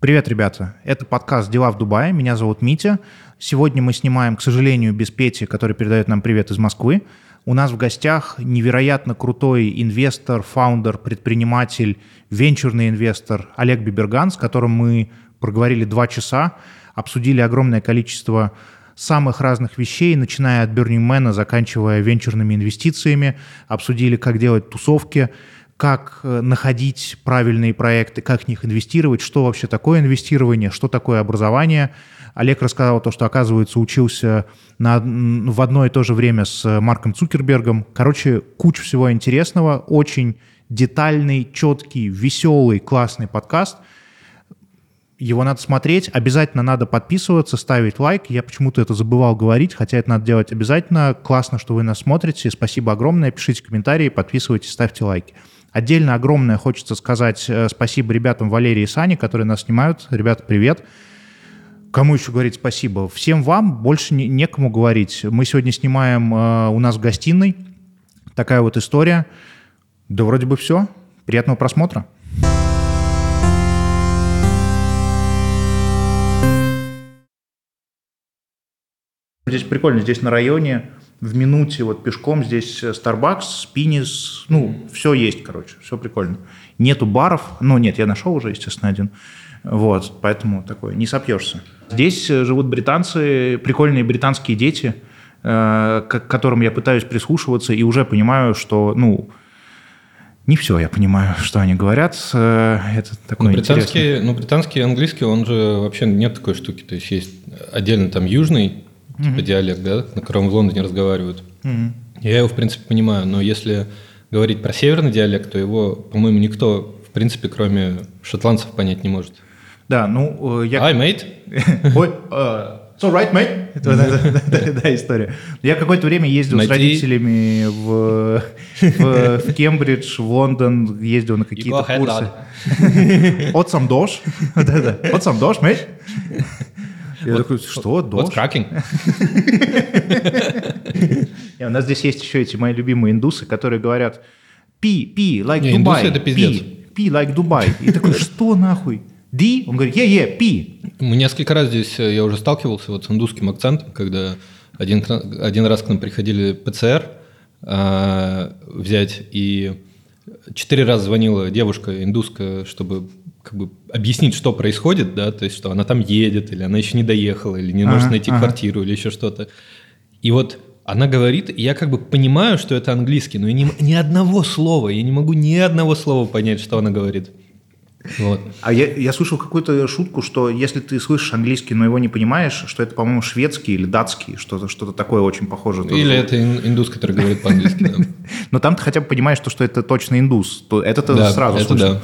Привет, ребята. Это подкаст «Дела в Дубае». Меня зовут Митя. Сегодня мы снимаем, к сожалению, без Пети, который передает нам привет из Москвы. У нас в гостях невероятно крутой инвестор, фаундер, предприниматель, венчурный инвестор Олег Биберган, с которым мы проговорили два часа, обсудили огромное количество самых разных вещей, начиная от Burning Man, заканчивая венчурными инвестициями, обсудили, как делать тусовки, как э, находить правильные проекты, как в них инвестировать, что вообще такое инвестирование, что такое образование. Олег рассказал то, что, оказывается, учился на, в одно и то же время с Марком Цукербергом. Короче, куча всего интересного, очень детальный, четкий, веселый, классный подкаст. Его надо смотреть, обязательно надо подписываться, ставить лайк. Я почему-то это забывал говорить, хотя это надо делать обязательно. Классно, что вы нас смотрите. Спасибо огромное. Пишите комментарии, подписывайтесь, ставьте лайки. Отдельно огромное хочется сказать э, спасибо ребятам Валерии и Сане, которые нас снимают. Ребята, привет. Кому еще говорить спасибо? Всем вам, больше не, некому говорить. Мы сегодня снимаем э, у нас в гостиной. Такая вот история. Да вроде бы все. Приятного просмотра. Здесь прикольно, здесь на районе в минуте вот пешком здесь э, Starbucks, Спинис, ну, mm-hmm. все есть, короче, все прикольно. Нету баров, ну, нет, я нашел уже, естественно, один. Вот, поэтому такой, не сопьешься. Здесь э, живут британцы, прикольные британские дети, э, к которым я пытаюсь прислушиваться и уже понимаю, что, ну, не все я понимаю, что они говорят. Это такое ну, британский, ну, британский английский, он же вообще нет такой штуки. То есть есть отдельно там южный, типа диалект, да, на котором в Лондоне разговаривают. Я его, в принципе, понимаю, но если говорить про северный диалект, то его, по-моему, никто, в принципе, кроме шотландцев понять не может. Да, ну, э, я... Hi, mate. Ой, uh, so right, mate. Это, да, да, да, история. Я какое-то время ездил с родителями в, в, в Кембридж, в Лондон, ездил на какие-то курсы. От сам дождь. Да-да. От сам дождь, mate. Я вот, такой, что, дождь? What's cracking? У нас здесь есть еще эти мои любимые индусы, которые говорят пи, пи, like Не, Dubai. это пиздец. Пи, like Dubai. И такой, что нахуй? Ди? Он говорит, е, е, пи. Несколько раз здесь, э, я уже сталкивался вот с индусским акцентом, когда один, один раз к нам приходили ПЦР э, взять, и четыре раза звонила девушка индусская, чтобы как бы объяснить, что происходит, да, то есть, что она там едет, или она еще не доехала, или не ага, может найти ага. квартиру, или еще что-то. И вот она говорит, и я как бы понимаю, что это английский, но я не, ни одного слова, я не могу ни одного слова понять, что она говорит. Вот. А я, я слышал какую-то шутку, что если ты слышишь английский, но его не понимаешь, что это, по-моему, шведский или датский, что-то что такое очень похоже. Или это индус, который говорит по-английски. Но там ты хотя бы понимаешь, что это точно индус. Это сразу слышно.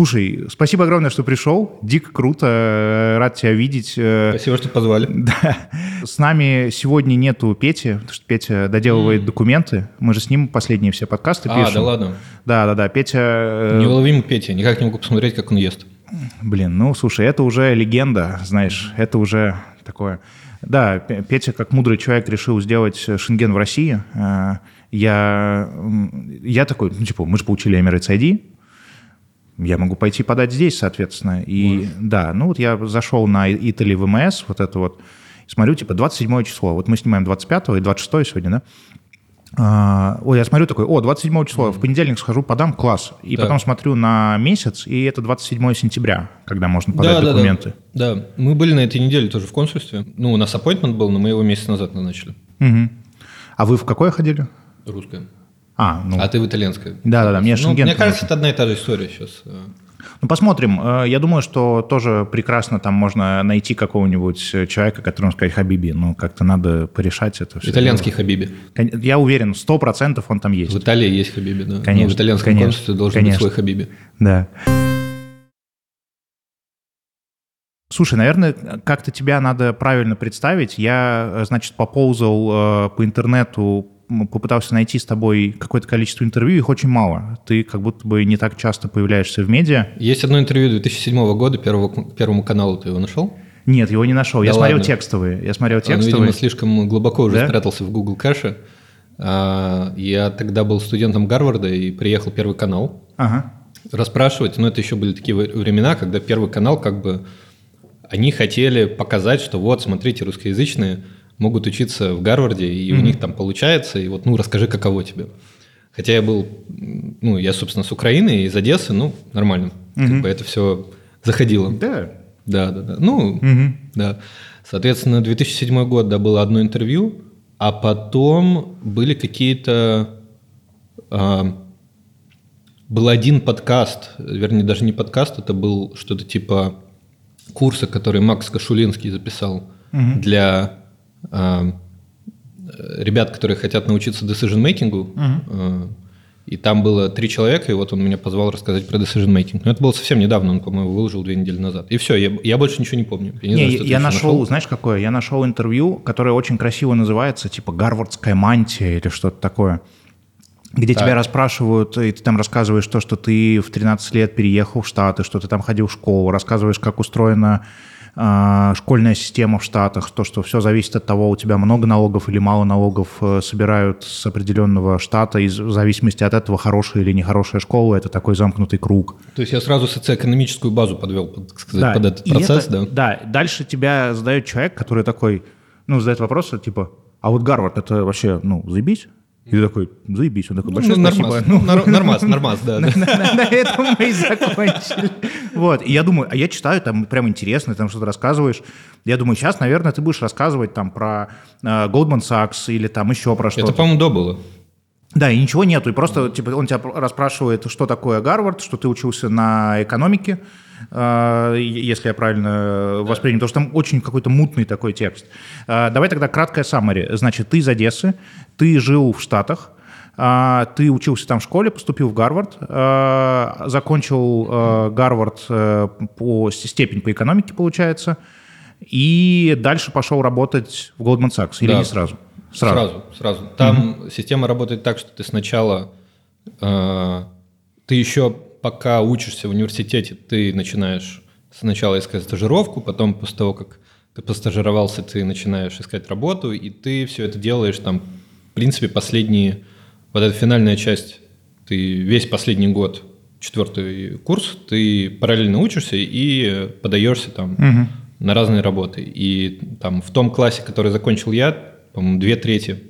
Слушай, спасибо огромное, что пришел. Дико круто. Э, рад тебя видеть. Э, спасибо, что позвали. Да. С нами сегодня нету Пети, потому что Петя доделывает mm. документы. Мы же с ним последние все подкасты а, пишем. А, да ладно? Да, да, да. Петя... Э, Неуловимый Петя. Никак не могу посмотреть, как он ест. Блин, ну, слушай, это уже легенда, знаешь. Это уже такое... Да, Петя, как мудрый человек, решил сделать шенген в России. Я, я такой, ну, типа, мы же получили Emirates ID, я могу пойти подать здесь, соответственно. И Можешь. да, ну вот я зашел на Italy ВМС, вот это вот, смотрю, типа 27 число. Вот мы снимаем 25 и 26 сегодня, да? А, ой, я смотрю такой, о, 27 число, mm-hmm. в понедельник схожу, подам, класс. И так. потом смотрю на месяц, и это 27 сентября, когда можно подать да, документы. Да, да, да. Мы были на этой неделе тоже в консульстве. Ну, у нас appointment был, но мы его месяц назад назначили. Угу. А вы в какое ходили? Русское. А, ну... а ты в итальянской. Да-да-да, мне ну, Мне кажется, это одна и та же история сейчас. Э. Ну, посмотрим. Э, я думаю, что тоже прекрасно там можно найти какого-нибудь человека, которому сказать «Хабиби». Ну, как-то надо порешать это все. Итальянский Хабиби. Я уверен, сто процентов он там есть. В Италии есть Хабиби, да. Конечно. Но в итальянском конечно, консульстве должен конечно. быть свой Хабиби. Да. Слушай, наверное, как-то тебя надо правильно представить. Я, э, значит, поползал э, по интернету попытался найти с тобой какое-то количество интервью, их очень мало. Ты как будто бы не так часто появляешься в медиа. Есть одно интервью 2007 года, первого, первому каналу, ты его нашел? Нет, его не нашел. Да я ладно. смотрел текстовые. Я смотрел текстовые. Он, видимо, слишком глубоко уже да? спрятался в Google кэше. А, я тогда был студентом Гарварда и приехал первый канал. Ага. расспрашивать, но это еще были такие времена, когда Первый канал как бы они хотели показать, что вот, смотрите, русскоязычные могут учиться в Гарварде, и mm-hmm. у них там получается, и вот, ну, расскажи, каково тебе. Хотя я был, ну, я, собственно, с Украины, из Одессы, ну, нормально. Mm-hmm. Как бы это все заходило. Да. Да, да, да. Ну, mm-hmm. да. Соответственно, 2007 год, да, было одно интервью, а потом были какие-то... А, был один подкаст, вернее, даже не подкаст, это был что-то типа курса, который Макс Кашулинский записал угу. для ребят, которые хотят научиться decision making. Угу. Э, и там было три человека, и вот он меня позвал рассказать про decision making. Но это было совсем недавно, он, по-моему, выложил две недели назад. И все, я, я больше ничего не помню. Я, не не, знаю, я нашел, нашел, знаешь, какое? Я нашел интервью, которое очень красиво называется, типа «Гарвардская мантия» или что-то такое где так. тебя расспрашивают, и ты там рассказываешь то, что ты в 13 лет переехал в Штаты, что ты там ходил в школу, рассказываешь, как устроена э, школьная система в Штатах, то, что все зависит от того, у тебя много налогов или мало налогов э, собирают с определенного штата, и в зависимости от этого, хорошая или нехорошая школа, это такой замкнутый круг. То есть я сразу социоэкономическую базу подвел, так сказать, да, под этот процесс, это, да? Да, дальше тебя задает человек, который такой, ну, задает вопрос, типа, а вот Гарвард, это вообще, ну, заебись? И ты такой, заебись, он такой, большое ну, спасибо. Ну, нормас, нормас, да. На этом мы и закончили. Вот, и я думаю, а я читаю, там прям интересно, там что-то рассказываешь. Я думаю, сейчас, наверное, ты будешь рассказывать там про э, Goldman Sachs или там еще про что-то. Это, по-моему, до было. Да, и ничего нету, и просто типа, он тебя расспрашивает, что такое Гарвард, что ты учился на экономике, если я правильно воспринял, потому что там очень какой-то мутный такой текст. А, давай тогда краткое саммари. Значит, ты из Одессы, ты жил в Штатах, а, ты учился там в школе, поступил в Гарвард, закончил Гарвард э, по степень по экономике, получается, и дальше пошел работать в Goldman Sachs, или да. не сразу? Сразу. Сразу, сразу. Там угу. система работает так, что ты сначала, э, ты еще пока учишься в университете, ты начинаешь сначала искать стажировку, потом после того, как ты постажировался, ты начинаешь искать работу, и ты все это делаешь там, в принципе, последние, вот эта финальная часть, ты весь последний год, четвертый курс, ты параллельно учишься и подаешься там угу. на разные работы. И там в том классе, который закончил я, по-моему, две трети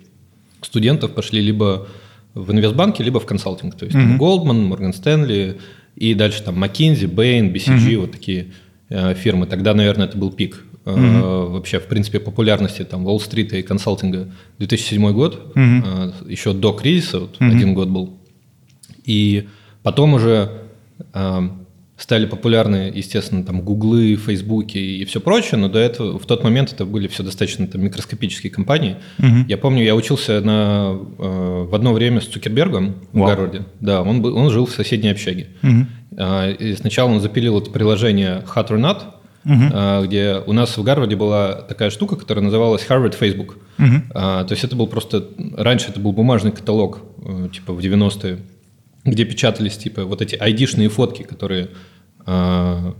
студентов пошли либо в инвестбанке, либо в консалтинг. То есть mm-hmm. Goldman, Morgan Stanley и дальше там McKinsey, Bain, BCG, mm-hmm. вот такие э, фирмы. Тогда, наверное, это был пик mm-hmm. э, вообще, в принципе, популярности там Уолл-стрита и консалтинга. 2007 год, mm-hmm. э, еще до кризиса, вот mm-hmm. один год был. И потом уже э, стали популярны, естественно, там Гуглы, Фейсбуки и все прочее, но до этого, в тот момент это были все достаточно там, микроскопические компании. Угу. Я помню, я учился на, э, в одно время с Цукербергом Вау. в Гарварде. Да, он, он жил в соседней общаге. Угу. и сначала он запилил это приложение Hot or Not, угу. где у нас в Гарварде была такая штука, которая называлась Harvard Facebook. Угу. то есть это был просто... Раньше это был бумажный каталог, э, типа в 90-е где печатались типа вот эти айдишные фотки, которые э,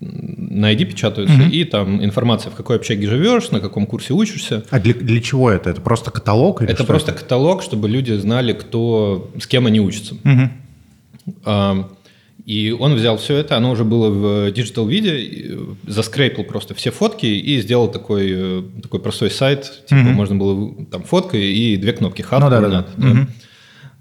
на ID печатаются, угу. и там информация, в какой общаге живешь, на каком курсе учишься. А для, для чего это? Это просто каталог? Или это просто это? каталог, чтобы люди знали, кто, с кем они учатся. Угу. А, и он взял все это, оно уже было в digital виде, заскрейпил просто все фотки и сделал такой, э, такой простой сайт, типа угу. можно было там фотка и две кнопки, ну, да, да, да. да. Угу.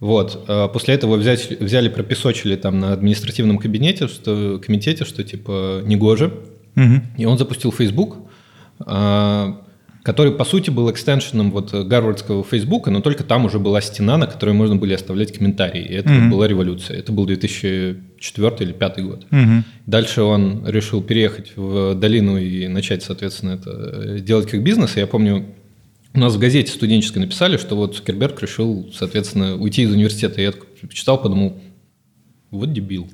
Вот. А после этого взять, взяли, пропесочили там на административном кабинете, что, комитете, что типа негоже. Угу. И он запустил Facebook, а, который, по сути, был extension ом вот гарвардского Фейсбука, но только там уже была стена, на которой можно были оставлять комментарии. И это угу. была революция. Это был 2004 или 2005 год. Угу. Дальше он решил переехать в долину и начать, соответственно, это делать как бизнес. И я помню, у нас в газете студенческой написали, что вот Цукерберг решил, соответственно, уйти из университета. Я почитал, подумал, вот дебил.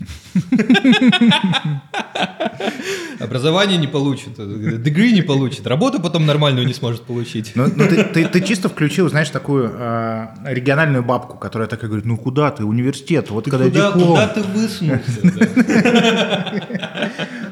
Образование не получит, дегри не получит, работу потом нормальную не сможет получить. Ну, ну ты, ты, ты чисто включил, знаешь, такую э, региональную бабку, которая такая говорит, ну куда ты, университет, вот Ты когда куда, диплом. куда ты высунулся?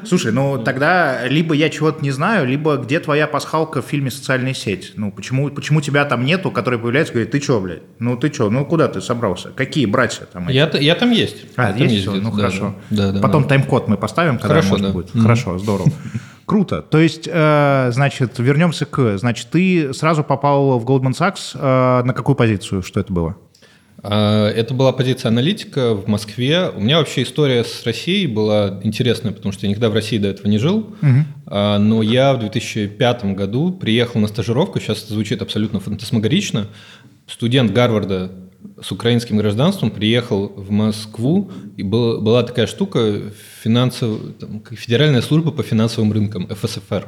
Слушай, ну тогда либо я чего-то не знаю, либо где твоя пасхалка в фильме «Социальная сеть»? Ну почему, почему тебя там нету, который появляется и говорит, ты чё, блядь? Ну ты чё, ну куда ты собрался? Какие братья там? Я, я там есть. А, Я там есть, где-то, ну да, хорошо. Да, да, Потом да. тайм-код мы поставим, когда Хорошо, можно да. будет. Мгм. Хорошо, здорово. Круто. То есть, э, значит, вернемся к... Значит, ты сразу попал в Goldman Sachs. э, на какую позицию? Что это было? А, Это была позиция аналитика в Москве. У меня вообще история с Россией была интересная, потому что я никогда в России до этого не жил. А, Но я в 2005 году приехал на стажировку, сейчас это звучит абсолютно фантасмагорично. Студент Гарварда с украинским гражданством приехал в Москву, и был- была такая штука, финансов, там, Федеральная служба по финансовым рынкам, ФСФР,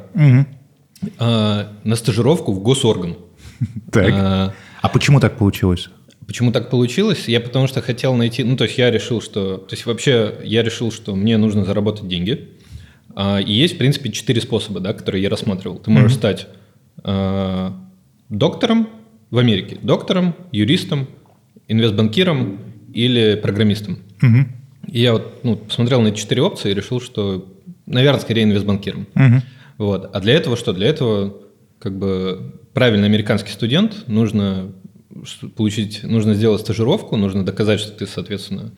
а, на стажировку в госорган. Так. А, А почему так получилось? Почему так получилось? Я потому что хотел найти, ну то есть я решил, что, то есть вообще я решил, что мне нужно заработать деньги. А, И есть, в принципе, четыре способа, да, которые я рассматривал. Ты можешь стать а, доктором в Америке, доктором, юристом, инвестбанкиром или программистом. И я вот ну, посмотрел на эти четыре опции и решил, что, наверное, скорее инвестбанкиром. Вот. А для этого что? Для этого как бы правильный американский студент нужно получить, нужно сделать стажировку, нужно доказать, что ты, соответственно,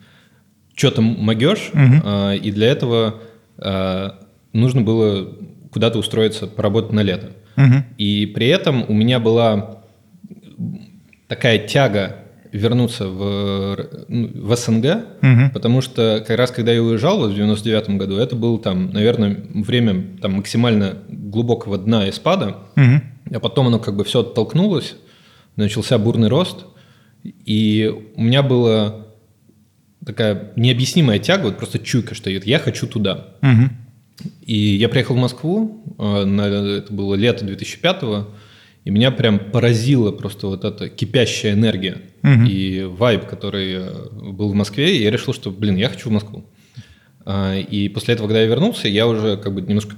что-то могешь, а, и для этого а, нужно было куда-то устроиться, поработать на лето. И при этом у меня была такая тяга вернуться в, ну, в СНГ, потому что как раз когда я уезжал вот в 99 году, это было там, наверное, время там максимально глубокого дна и спада, а потом оно как бы все оттолкнулось, начался бурный рост, и у меня была такая необъяснимая тяга, вот просто чуйка, что я хочу туда. И я приехал в Москву, на, это было лето 2005 и меня прям поразила просто вот эта кипящая энергия и вайб, который э, был в Москве, и я решил, что, блин, я хочу в Москву. А, И после этого, когда я вернулся, я уже как бы немножко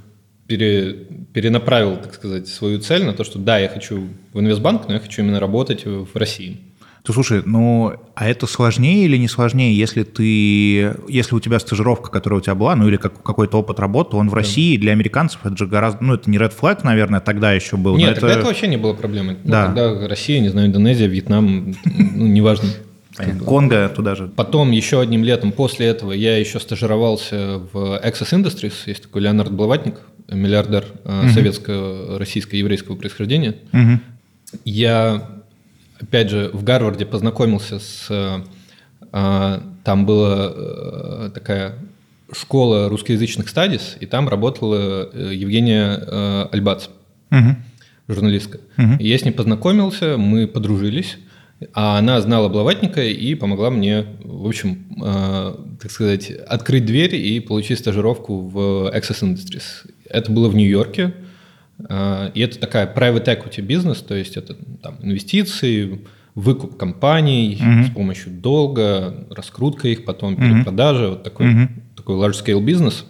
пере- перенаправил, так сказать, свою цель на то, что да, я хочу в инвестбанк, но я хочу именно работать в России. Ты слушай, ну, а это сложнее или не сложнее, если ты, если у тебя стажировка, которая у тебя была, ну или как, какой-то опыт работы, он в России для американцев это же гораздо, ну это не red flag, наверное, тогда еще был. Нет, это- тогда это вообще не было проблемой. Ну, Да. Тогда Россия, не знаю, Индонезия, Вьетнам, ну, неважно. Конго туда же. Потом еще одним летом после этого я еще стажировался в Access Industries. Есть такой Леонард Блаватник, миллиардер э, советско-российско-еврейского происхождения. Мгм. Я, опять же, в Гарварде познакомился с... э, э, Там была э, такая школа русскоязычных стадис, и там работала э, Евгения Альбац Мгм. журналистка. И я с ней познакомился, мы подружились, а она знала Блаватника и помогла мне, в общем, так сказать, открыть дверь и получить стажировку в Access Industries. Это было в Нью-Йорке, и это такая private equity бизнес, то есть это там, инвестиции, выкуп компаний с помощью долга, раскрутка их, потом перепродажа, вот такой, такой large-scale бизнес.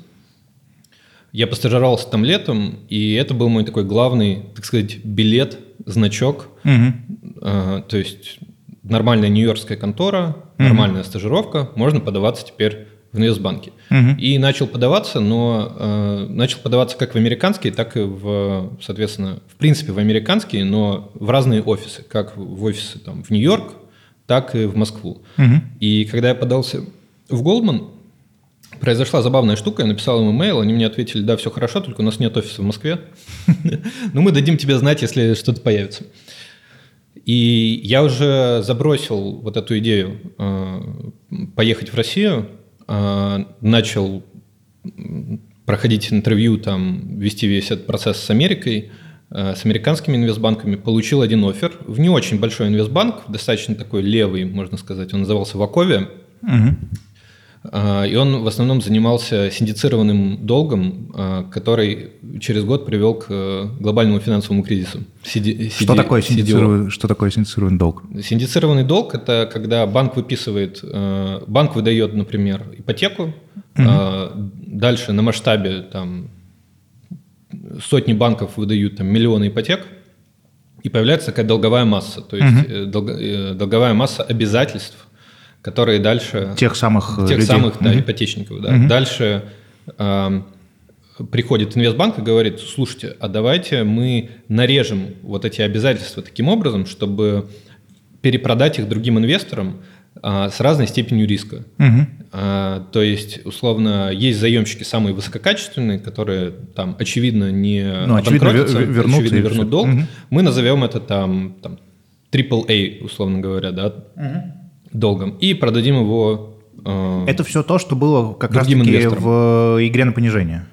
Я постажировался там летом, и это был мой такой главный, так сказать, билет, значок. А, то есть нормальная нью-йоркская контора, нормальная стажировка, можно подаваться теперь в инвестбанке. И начал подаваться, но э, начал подаваться как в американские, так и в, соответственно, в принципе в американские, но в разные офисы, как в офисы там в Нью-Йорк, так и в Москву. И когда я подался в Goldman, Произошла забавная штука, я написал им имейл, они мне ответили, да, все хорошо, только у нас нет офиса в Москве. Но мы дадим тебе знать, если что-то появится. И я уже забросил вот эту идею э, поехать в Россию, начал м, проходить интервью, там, вести весь этот процесс с Америкой, э, с американскими инвестбанками, получил один офер в не очень большой инвестбанк, достаточно такой левый, можно сказать, он назывался Ваковия. А, И он в основном занимался синдицированным долгом, а, который через год привел к э, глобальному финансовому кризису. CD Что такое синдицированный, что такое синдицированный долг? Синдицированный долг – это когда банк выписывает, э, банк выдает, например, ипотеку, э, дальше на масштабе там сотни банков выдают там миллионы ипотек, и появляется такая долговая масса, то есть угу. долго, долговая масса обязательств, которые дальше... Тех самых Тех людей. самых, да, угу. ипотечников, да. Угу. Дальше э, приходит инвестбанк и говорит, слушайте, а давайте мы нарежем вот эти обязательства таким образом, чтобы перепродать их другим инвесторам а, с разной степенью риска. Угу. А, то есть, условно, есть заемщики самые высококачественные, которые там очевидно не ну, очевидно, вернут, очевидно вернут долг. Угу. Мы назовем это там, там AAA, условно говоря, да, угу. Долгом, и продадим его. Э, это все то, что было как раз-таки в игре на понижение.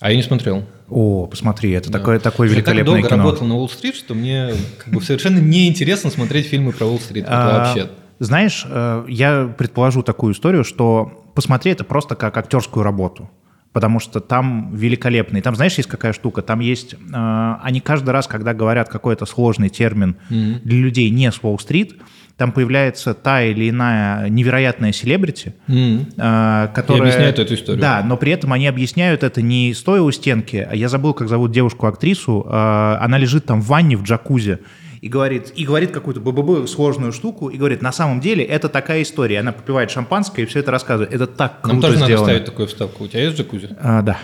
А я не смотрел. О, посмотри, это да. такое, такое великолепное я так долго кино. работал на Уолл-стрит, что мне как бы совершенно неинтересно смотреть фильмы про Уолл-стрит а, вообще. Знаешь, э, я предположу такую историю, что посмотри это просто как актерскую работу потому что там великолепный. Там, знаешь, есть какая штука? Там есть... Э, они каждый раз, когда говорят какой-то сложный термин mm-hmm. для людей не с Уолл-стрит, там появляется та или иная невероятная селебрити, mm-hmm. которая... И объясняет эту историю. Да, но при этом они объясняют это не стоя у стенки, а я забыл, как зовут девушку-актрису, а, она лежит там в ванне в джакузи, и говорит, и говорит какую-то БББ сложную штуку, и говорит, на самом деле это такая история. Она попивает шампанское и все это рассказывает. Это так круто Нам тоже сделано. надо ставить такую вставку. У тебя есть джакузи? А, да.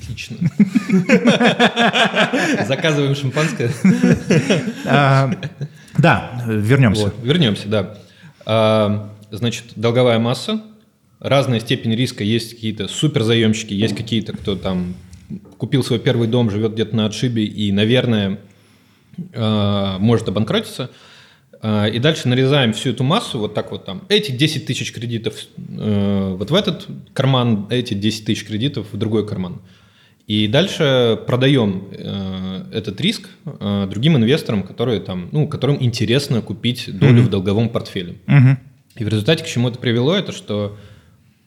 Отлично. Заказываем шампанское. А, да, вернемся. Вот, вернемся, да. А, значит, долговая масса, разная степень риска, есть какие-то суперзаемщики, есть какие-то, кто там купил свой первый дом, живет где-то на отшибе и, наверное, а, может обанкротиться. И дальше нарезаем всю эту массу, вот так вот там, эти 10 тысяч кредитов э, вот в этот карман, эти 10 тысяч кредитов в другой карман. И дальше продаем э, этот риск э, другим инвесторам, которые там, ну, которым интересно купить долю mm-hmm. в долговом портфеле. Mm-hmm. И в результате к чему это привело, это что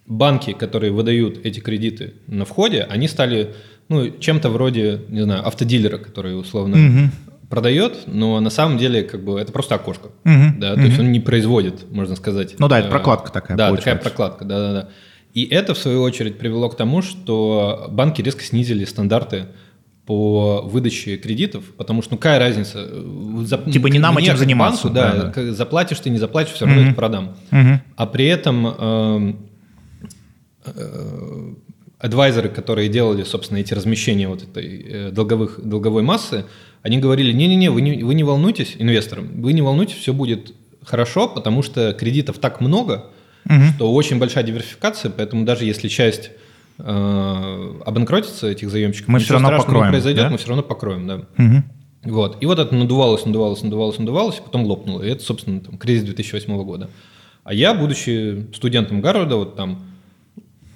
банки, которые выдают эти кредиты на входе, они стали ну, чем-то вроде, не знаю, автодилера, который условно mm-hmm. продает, но на самом деле как бы это просто окошко. Mm-hmm. Да, то mm-hmm. есть он не производит, можно сказать. Ну да, это э, прокладка такая. Да, получается. такая прокладка, да-да-да. И это, в свою очередь, привело к тому, что банки резко снизили стандарты по выдаче кредитов, потому что ну какая разница? Э, за, типа не нам этим заниматься. Банку, да, да, да, заплатишь ты, не заплатишь, все равно mm-hmm. это продам. Mm-hmm. А при этом э, э, адвайзеры, которые делали, собственно, эти размещения вот этой э, долговых, долговой массы, они говорили, не-не-не, вы не, вы не волнуйтесь, инвесторам, вы не волнуйтесь, все будет хорошо, потому что кредитов так много, угу. что очень большая диверсификация, поэтому даже если часть э, обанкротится этих заемщиков, мы все равно покроем, не произойдет, да? мы все равно покроем, да. Угу. Вот. И вот это надувалось, надувалось, надувалось, надувалось, и потом лопнуло. И это, собственно, там, кризис 2008 года. А я, будучи студентом Гарварда, вот там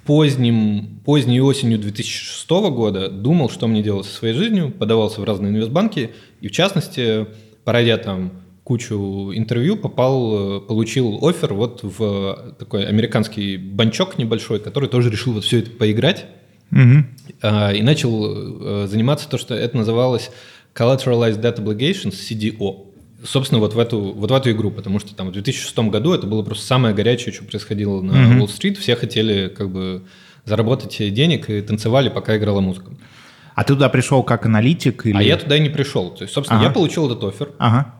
поздним, поздней осенью 2006 года думал, что мне делать со своей жизнью, подавался в разные инвестбанки, и в частности, пройдя там кучу интервью, попал, получил офер вот в такой американский банчок небольшой, который тоже решил вот все это поиграть. Угу. И начал э, заниматься то, что это называлось Collateralized Debt Obligations, CDO. Собственно, вот в эту, вот в эту игру, потому что там в 2006 году это было просто самое горячее, что происходило на mm Уолл-стрит. Все хотели как бы заработать денег и танцевали, пока играла музыка. А ты туда пришел как аналитик? Или... А я туда и не пришел. То есть, собственно, ага. я получил этот офер. Ага.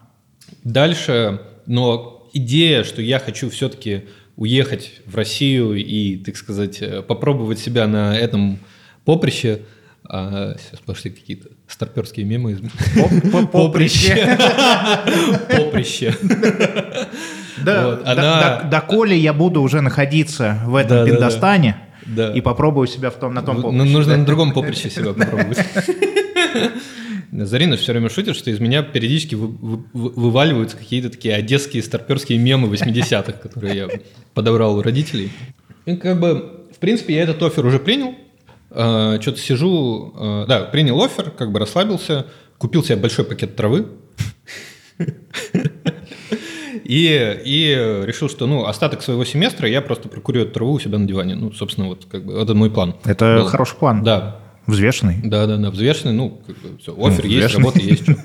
Дальше, но идея, что я хочу все-таки уехать в Россию и, так сказать, э, попробовать себя на этом поприще, а, сейчас пошли какие-то старперские мемы. Поприще. Поприще. Да, доколе я буду уже находиться в этом пиндостане и попробую себя на том ну, поприще. Нужно на другом поприще себя попробовать. Зарина все время шутит, что из меня периодически вы, вы, вываливаются какие-то такие одесские старперские мемы 80-х, которые я подобрал у родителей. И как бы, в принципе, я этот офер уже принял. Э, что-то сижу, э, да, принял офер, как бы расслабился, купил себе большой пакет травы. И, и решил, что ну, остаток своего семестра я просто прокурю эту траву у себя на диване. Ну, собственно, вот как бы это мой план. Это был. хороший план. Да, Взвешенный? Да, да, да, взвешенный. Ну, как бы, все, офер ну, есть, работа есть. Что.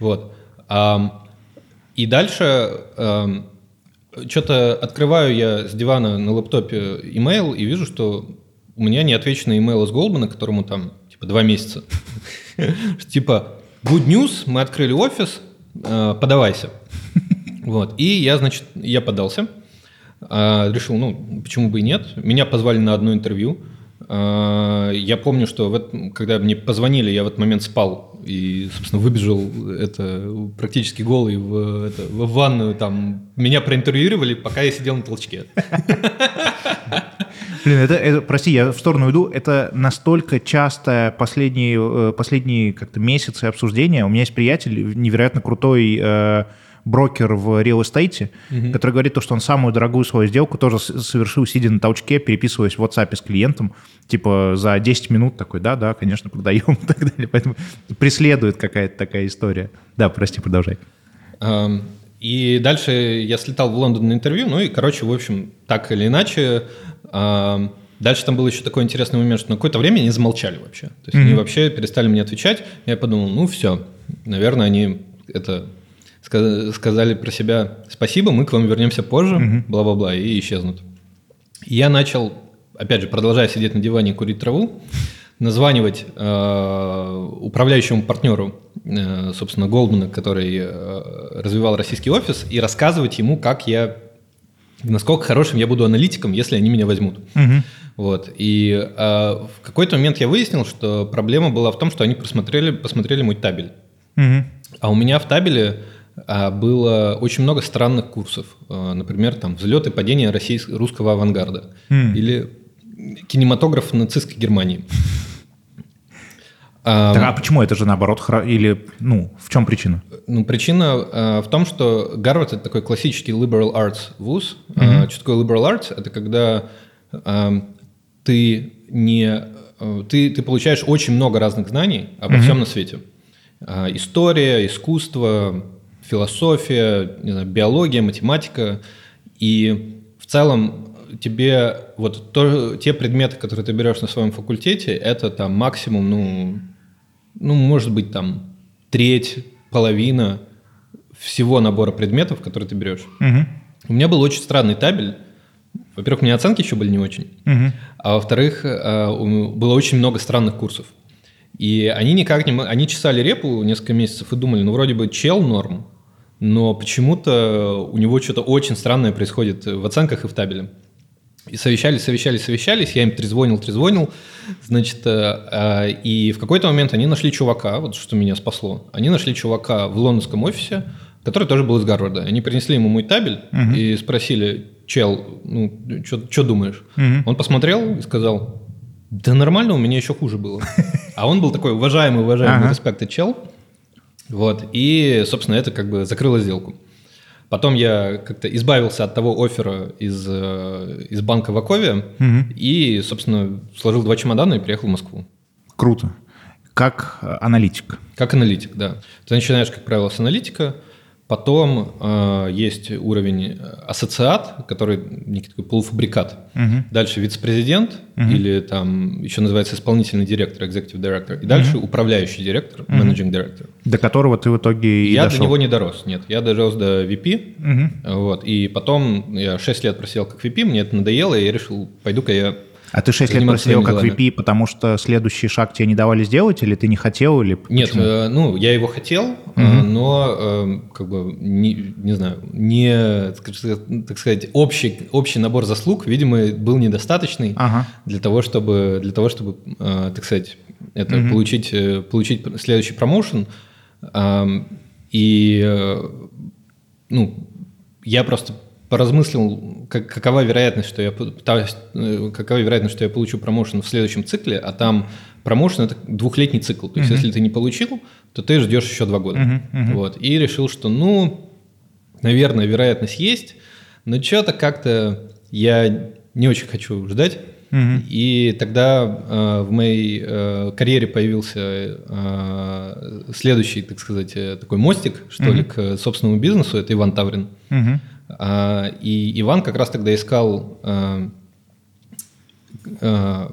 Вот. А, и дальше а, что-то открываю я с дивана на лэптопе имейл и вижу, что у меня не отвеченный имейл из Голдмана, которому там типа два месяца. Типа, good news, мы открыли офис, э, подавайся. Вот, и я, значит, я подался, э, решил, ну, почему бы и нет. Меня позвали на одно интервью, а, я помню, что в когда мне позвонили, я в этот момент спал и, собственно, выбежал это, практически голый в, это, в ванную. Там, меня проинтервьюировали, пока я сидел на толчке. Блин, это, это, прости, я в сторону иду. Это настолько часто последние, э, последние как-то месяцы обсуждения. У меня есть приятель, невероятно крутой э, брокер в real estate, угу. который говорит то, что он самую дорогую свою сделку тоже совершил, сидя на толчке, переписываясь в WhatsApp с клиентом, типа за 10 минут такой, да, да, конечно, продаем и так далее. Поэтому преследует какая-то такая история. Да, прости, продолжай. И дальше я слетал в Лондон на интервью, ну и, короче, в общем, так или иначе, дальше там был еще такой интересный момент, что на какое-то время они замолчали вообще. То есть mm-hmm. они вообще перестали мне отвечать. Я подумал, ну все, наверное, они это сказали про себя спасибо, мы к вам вернемся позже, бла-бла-бла, и исчезнут. Я начал, опять же, продолжая сидеть на диване и курить траву, названивать э, управляющему партнеру, э, собственно, Голдмана, который э, развивал российский офис, и рассказывать ему, как я, насколько хорошим я буду аналитиком, если они меня возьмут. Угу. Вот. И э, в какой-то момент я выяснил, что проблема была в том, что они посмотрели, посмотрели мой табель. Угу. А у меня в табеле было очень много странных курсов. А, например, там взлет и падение российского, русского авангарда. Mm. Или кинематограф нацистской Германии. Так, а почему это же наоборот? Или, ну, в чем причина? Ну, причина э, в том, что Гарвард – это такой классический liberal arts вуз. Mm-hmm. Э, что такое liberal arts? Это когда э, ты не... Ты, ты получаешь очень много разных знаний обо mm-hmm. всем на свете. История, искусство, философия, не знаю, биология, математика. И в целом тебе вот то, те предметы, которые ты берешь на своем факультете, это там максимум, ну, ну, может быть, там треть, половина всего набора предметов, которые ты берешь. Угу. У меня был очень странный табель. Во-первых, у меня оценки еще были не очень. Угу. А во-вторых, э, было очень много странных курсов. И они никак не... Они чесали репу несколько месяцев и думали, ну, вроде бы чел норм, но почему-то у него что-то очень странное происходит в оценках и в табеле. И совещались, совещались, совещались, я им трезвонил, трезвонил, значит, э, э, и в какой-то момент они нашли чувака, вот что меня спасло, они нашли чувака в лондонском офисе, который тоже был из Гарварда. Они принесли ему мой табель угу. и спросили, чел, ну, что думаешь? Угу. Он посмотрел и сказал, да нормально, у меня еще хуже было. А он был такой уважаемый, уважаемый, ага. респект чел. Вот, и, собственно, это как бы закрыло сделку. Потом я как-то избавился от того оффера из, э, из банка в Акове угу. и, собственно, сложил два чемодана и приехал в Москву. Круто. Как аналитик. Как аналитик, да. Ты начинаешь, как правило, с аналитика, Потом э, есть уровень э, ассоциат, который некий такой полуфабрикат. Угу. Дальше вице-президент угу. или там еще называется исполнительный директор, executive director. И дальше угу. управляющий директор, угу. managing director. До которого ты в итоге и Я дошел. до него не дорос, нет. Я дорос до VP. Угу. Вот, и потом я 6 лет просидел как VP, мне это надоело, и я решил, пойду-ка я а ты 6 лет просидел как VP, потому что следующий шаг тебе не давали сделать, или ты не хотел, или Нет, э, ну, я его хотел, угу. Но, э, как бы, не, не знаю, не, так сказать, общий, общий набор заслуг, видимо, был недостаточный ага. для того, чтобы, для того, чтобы э, так сказать, это угу. получить, э, получить следующий промоушен. Э, и, э, ну, я просто поразмыслил, как, какова вероятность, что я какова вероятность, что я получу промоушен в следующем цикле, а там промоушен это двухлетний цикл. То есть, uh-huh. если ты не получил, то ты ждешь еще два года. Uh-huh. Uh-huh. Вот. И решил, что, ну, наверное, вероятность есть, но что-то как-то я не очень хочу ждать. Uh-huh. И тогда э, в моей э, карьере появился э, следующий, так сказать, э, такой мостик, что uh-huh. ли, к собственному бизнесу. Это Иван Таврин. Uh-huh. А, и Иван как раз тогда искал а, а,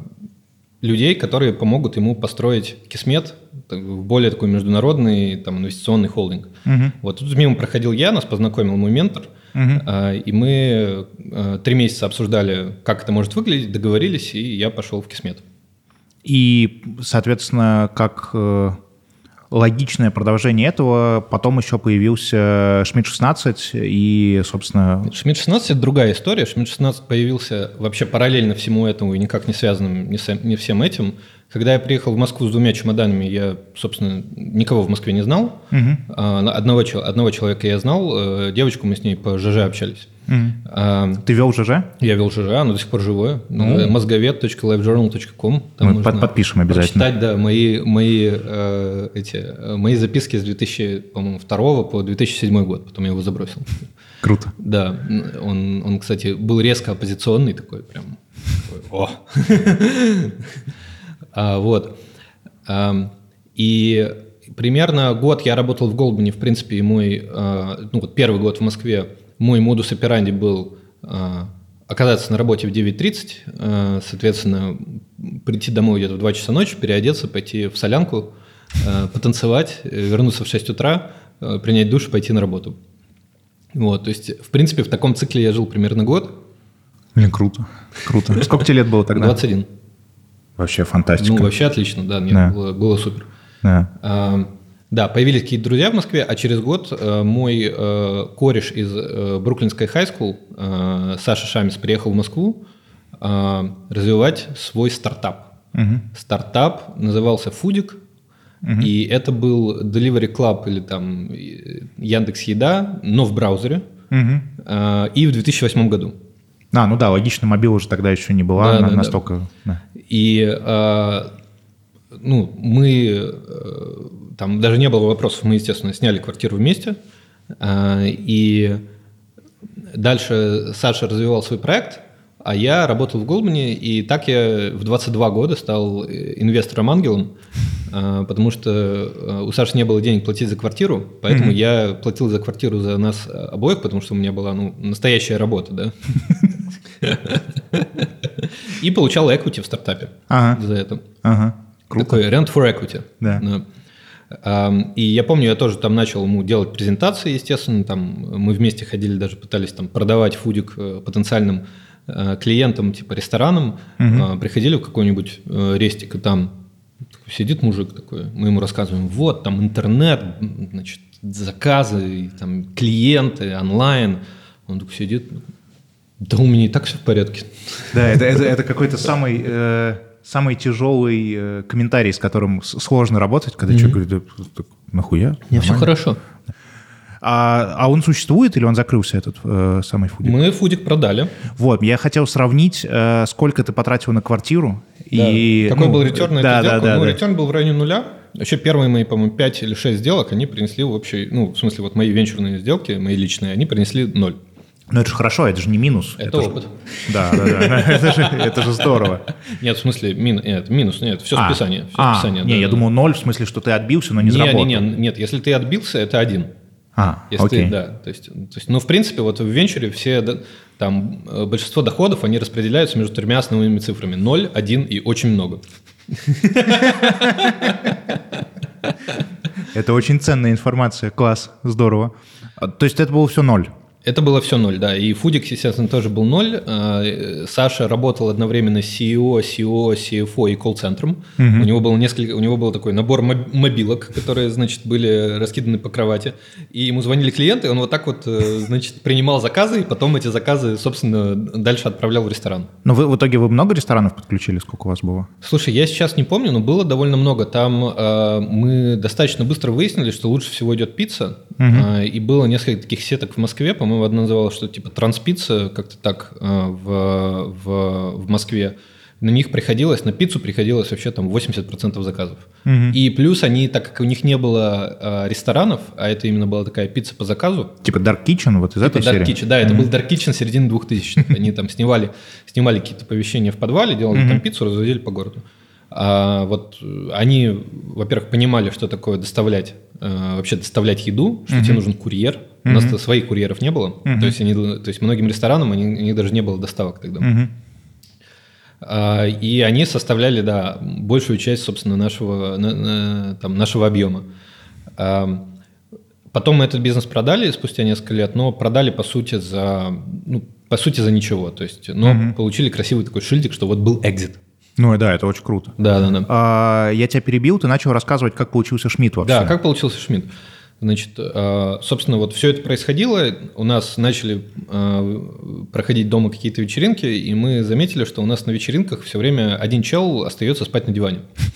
людей, которые помогут ему построить Кисмет в более такой международный там, инвестиционный холдинг. Угу. Вот тут мимо проходил я, нас познакомил мой ментор, угу. и мы три месяца обсуждали, как это может выглядеть, договорились, и я пошел в Кисмет. И, соответственно, как э, логичное продолжение этого, потом еще появился Шмидт 16 и, собственно... Шмидт 16 это другая история. Шмидт 16 появился вообще параллельно всему этому и никак не связанным не, с, не всем этим. Когда я приехал в Москву с двумя чемоданами, я, собственно, никого в Москве не знал. Угу. Одного, одного человека я знал, э, девочку мы с ней по ЖЖ общались. Ты вел ЖЖ? Я вел ЖЖ, оно до сих пор живое. Ну. Мозговед.livejournal.com. Там Мы подпишем обязательно. Читать, да, мои, мои, э, эти, э, мои записки с 2002 по 2007 год. Потом я его забросил. Круто. Да, он, он, кстати, был резко оппозиционный такой, прям. Такой, О! А, вот. А, и примерно год я работал в Голдмане, в принципе, и мой, а, ну вот первый год в Москве, мой модус операнди был а, оказаться на работе в 9.30, а, соответственно, прийти домой где-то в 2 часа ночи, переодеться, пойти в солянку, а, потанцевать, вернуться в 6 утра, принять душ и пойти на работу. Вот, то есть, в принципе, в таком цикле я жил примерно год. Блин, круто. Круто. Сколько тебе лет было тогда? 21. Вообще фантастика. Ну, вообще отлично, да, нет, да. Было, было супер. Да. Да, появились какие-то друзья в Москве, а через год э, мой э, кореш из э, Бруклинской хайскул, э, Саша Шамис, приехал в Москву э, развивать свой стартап. Угу. Стартап назывался Фудик, угу. и это был Delivery Club или там Яндекс Еда, но в браузере, угу. э, и в 2008 году. А, ну да, логично, мобил уже тогда еще не была да, на, да, настолько. Да. И э, ну, мы э, там даже не было вопросов, мы, естественно, сняли квартиру вместе. Э, и дальше Саша развивал свой проект, а я работал в Голдмане, и так я в 22 года стал инвестором-ангелом, э, потому что э, у Саши не было денег платить за квартиру, поэтому mm-hmm. я платил за квартиру за нас обоих, потому что у меня была ну, настоящая работа, да. И получал equity в стартапе за это. Такой rent for equity. И я помню, я тоже там начал ему делать презентации, естественно, там мы вместе ходили, даже пытались там продавать фудик э, потенциальным э, клиентам, типа ресторанам, угу. приходили в какой-нибудь э, рестик, и там сидит мужик такой, мы ему рассказываем, вот там интернет, значит, заказы, там клиенты, онлайн, он такой сидит, да у меня и так все в порядке. Да, это, это, это какой-то самый, э, самый тяжелый э, комментарий, с которым сложно работать, когда mm-hmm. человек говорит, да, нахуя? Мне все хорошо. А, а он существует или он закрылся, этот э, самый фудик? Мы фудик продали. Вот, я хотел сравнить, э, сколько ты потратил на квартиру. Да. И, Какой ну, был ретерн на да, эту да, сделку? Да, ну, да. ретерн был в районе нуля. Вообще первые мои, по-моему, 5 или 6 сделок, они принесли в общей, ну, в смысле, вот мои венчурные сделки, мои личные, они принесли ноль. Ну это же хорошо, это же не минус. Это, это опыт. Же... Да, да, да. Это же, это же здорово. Нет, в смысле, мин... нет, минус, нет, все а, списание. Все а, списание не, да, я да. думал ноль, в смысле, что ты отбился, но не, не заработал. Не, не, нет, если ты отбился, это один. А, если окей. Ты, да, то есть, то есть, ну, в принципе, вот в венчуре все, там, э, большинство доходов, они распределяются между тремя основными цифрами. 0, 1 и очень много. Это очень ценная информация, класс, здорово. А, то есть это было все ноль? Это было все ноль, да. И Фудик, естественно, тоже был ноль. А, Саша работал одновременно с CEO, CEO, CFO и колл-центром. Угу. У него был несколько, у него был такой набор мобилок, которые, значит, были раскиданы по кровати. И ему звонили клиенты, он вот так вот, э, значит, принимал заказы, и потом эти заказы, собственно, дальше отправлял в ресторан. Но вы в итоге вы много ресторанов подключили? Сколько у вас было? Слушай, я сейчас не помню, но было довольно много. Там э, мы достаточно быстро выяснили, что лучше всего идет пицца. Угу. Э, и было несколько таких сеток в Москве, по-моему, по-моему, одна называлась, что типа транспицца, как-то так э, в, в, в Москве. На них приходилось, на пиццу приходилось вообще там 80% заказов. Угу. И плюс они, так как у них не было э, ресторанов, а это именно была такая пицца по заказу. Типа Dark Kitchen вот из типа этой Dark серии? Kitchen, да, это был Dark Kitchen середины 2000-х. Они там снимали, снимали какие-то помещения в подвале, делали там пиццу, развозили по городу. А вот они, во-первых, понимали, что такое доставлять, э, вообще доставлять еду, что тебе нужен курьер, у нас своих курьеров не было. Uh-huh. То, есть они, то есть многим ресторанам они, у них даже не было доставок тогда. А, и они составляли, да, большую часть, собственно, нашего, на, на, там, нашего объема. А, потом мы этот бизнес продали спустя несколько лет, но продали, по сути, за, ну, по сути, за ничего. То есть, но uh-huh. получили красивый такой шильдик, что вот был экзит. Ну да, это очень круто. Да, да, да. А, я тебя перебил, ты начал рассказывать, как получился Шмидт вообще. Да, как получился Шмидт. Значит, а, собственно, вот все это происходило, у нас начали а, проходить дома какие-то вечеринки, и мы заметили, что у нас на вечеринках все время один чел остается спать на диване.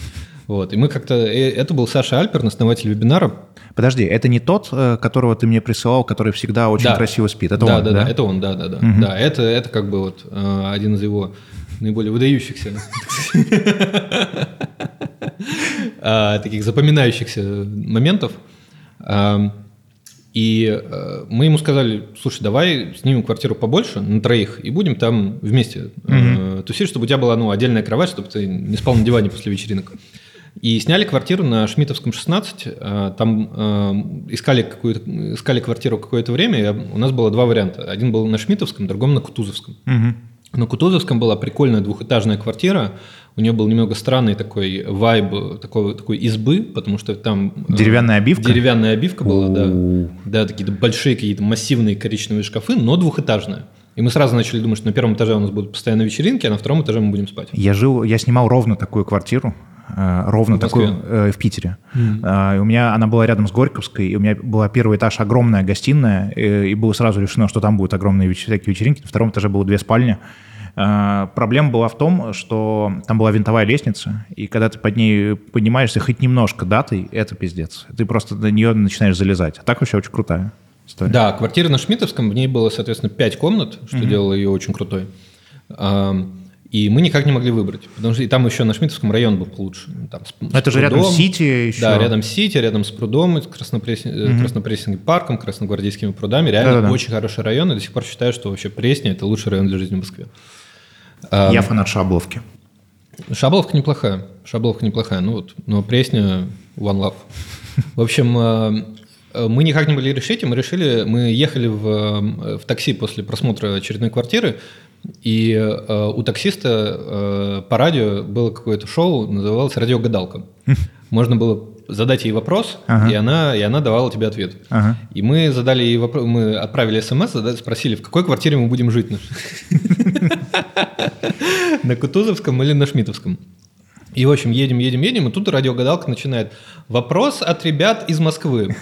Вот, и мы как-то... э, Это был Саша Альпер, основатель вебинара. Подожди, это не тот, э, которого ты мне присылал, который всегда очень Да. красиво спит? Это да, он, да, да, это он, да, да, да. Да, это, это как бы вот э, один из его наиболее выдающихся, а, таких запоминающихся моментов. А, И э, мы ему сказали, слушай, давай снимем квартиру побольше, на троих, и будем там вместе э, тусить, чтобы у тебя была ну, отдельная кровать, чтобы ты не спал на диване после вечеринок. И сняли квартиру на Шмитовском 16. э, Там э, искали, какую-то, искали квартиру какое-то время. и у нас было два варианта. Один был на Шмитовском, другом на Кутузовском. Мгм. На Кутузовском была прикольная двухэтажная квартира. У нее был немного странный такой вайб такой, такой избы, потому что там... э, Деревянная обивка? Деревянная обивка была, да. У. Да, такие большие какие-то массивные коричневые шкафы, но двухэтажная. И мы сразу начали думать, что на первом этаже у нас будут постоянно вечеринки, а на втором этаже мы будем спать. Я жил, я снимал ровно такую квартиру, ровно В такую э, в Питере. А, и у меня она была рядом с Горьковской, и у меня была первый этаж огромная гостиная, э, и было сразу решено, что там будут огромные веч- всякие вечеринки. На втором этаже было две спальни. А, Проблема была в том, что там была винтовая лестница, и когда ты под ней поднимаешься хоть немножко датой, это пиздец. Ты просто на нее начинаешь залезать. А так вообще очень крутая история. Да, квартира на Шмитовском, в ней было, соответственно, пять комнат, что делало ее очень крутой. И мы никак не могли выбрать, потому что и там еще на Шмитовском район был получше. Там с- с Это же рядом с. Сити еще. Да, рядом с Сити, рядом с прудом, с Краснопресни- э, Краснопресненским парком, Красногвардейскими прудами. Реально Да-да-да. очень хороший район, и до сих пор считаю, что вообще Пресня – это лучший район для жизни в Москве. А, Я фанат Шабловки. Шабловка неплохая. Шабловка неплохая. Ну вот, но Пресня One Love. В общем, э, э, мы никак не могли решить, и мы решили, мы ехали в, в такси после просмотра очередной квартиры, и э, у таксиста э, по радио было какое-то шоу, называлось «Радиогадалка». Можно было задать ей вопрос, Ага. и, она, и она давала тебе ответ. Ага. И мы задали ей вопрос, мы отправили смс, спросили, в какой квартире мы будем жить. На Кутузовском или на Шмитовском. И, в общем, едем, едем, едем, и тут радиогадалка начинает. Вопрос от ребят из Москвы.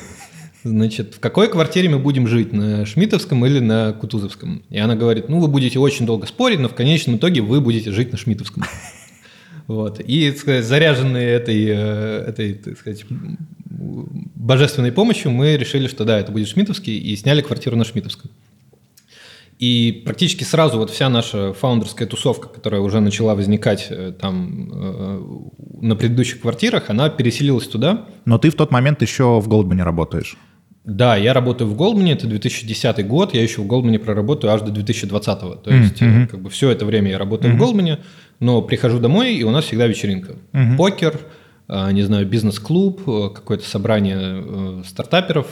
Значит, в какой квартире мы будем жить, на Шмитовском или на Кутузовском? И она говорит, ну, вы будете очень долго спорить, но в конечном итоге вы будете жить на Шмитовском. Вот. И, сказать, заряженные этой, э, этой, так сказать, божественной помощью, мы решили, что да, это будет Шмитовский, и сняли квартиру на Шмитовском. И практически сразу вот вся наша фаундерская тусовка, которая уже начала возникать э, там э, на предыдущих квартирах, она переселилась туда. Но ты в тот момент еще в Голдмане работаешь. Да, я работаю в Голдмане, это 2010 год, я еще в Голдмане проработаю аж до 2020. То есть э, как бы все это время я работаю в Голдмане, но прихожу домой, и у нас всегда вечеринка. Покер, э, не знаю, бизнес-клуб, э, какое-то собрание стартаперов,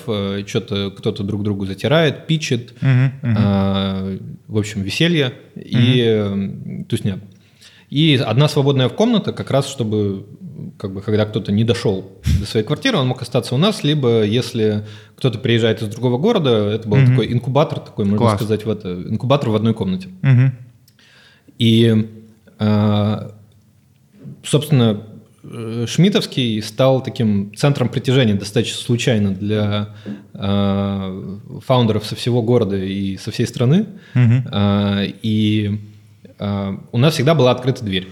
что-то кто-то друг другу затирает, пичет, э, в общем, веселье и э, тусня. И одна свободная комната, как раз чтобы, как бы, когда кто-то не дошел до своей квартиры, он мог остаться у нас, либо если кто-то приезжает из другого города, это был такой инкубатор, такой, можно Класс. сказать, в это, инкубатор в одной комнате. Мгм. И, э, собственно, э, Шмитовский стал таким центром притяжения достаточно случайно для э, фаундеров со всего города и со всей страны. Э, И у нас всегда была открыта дверь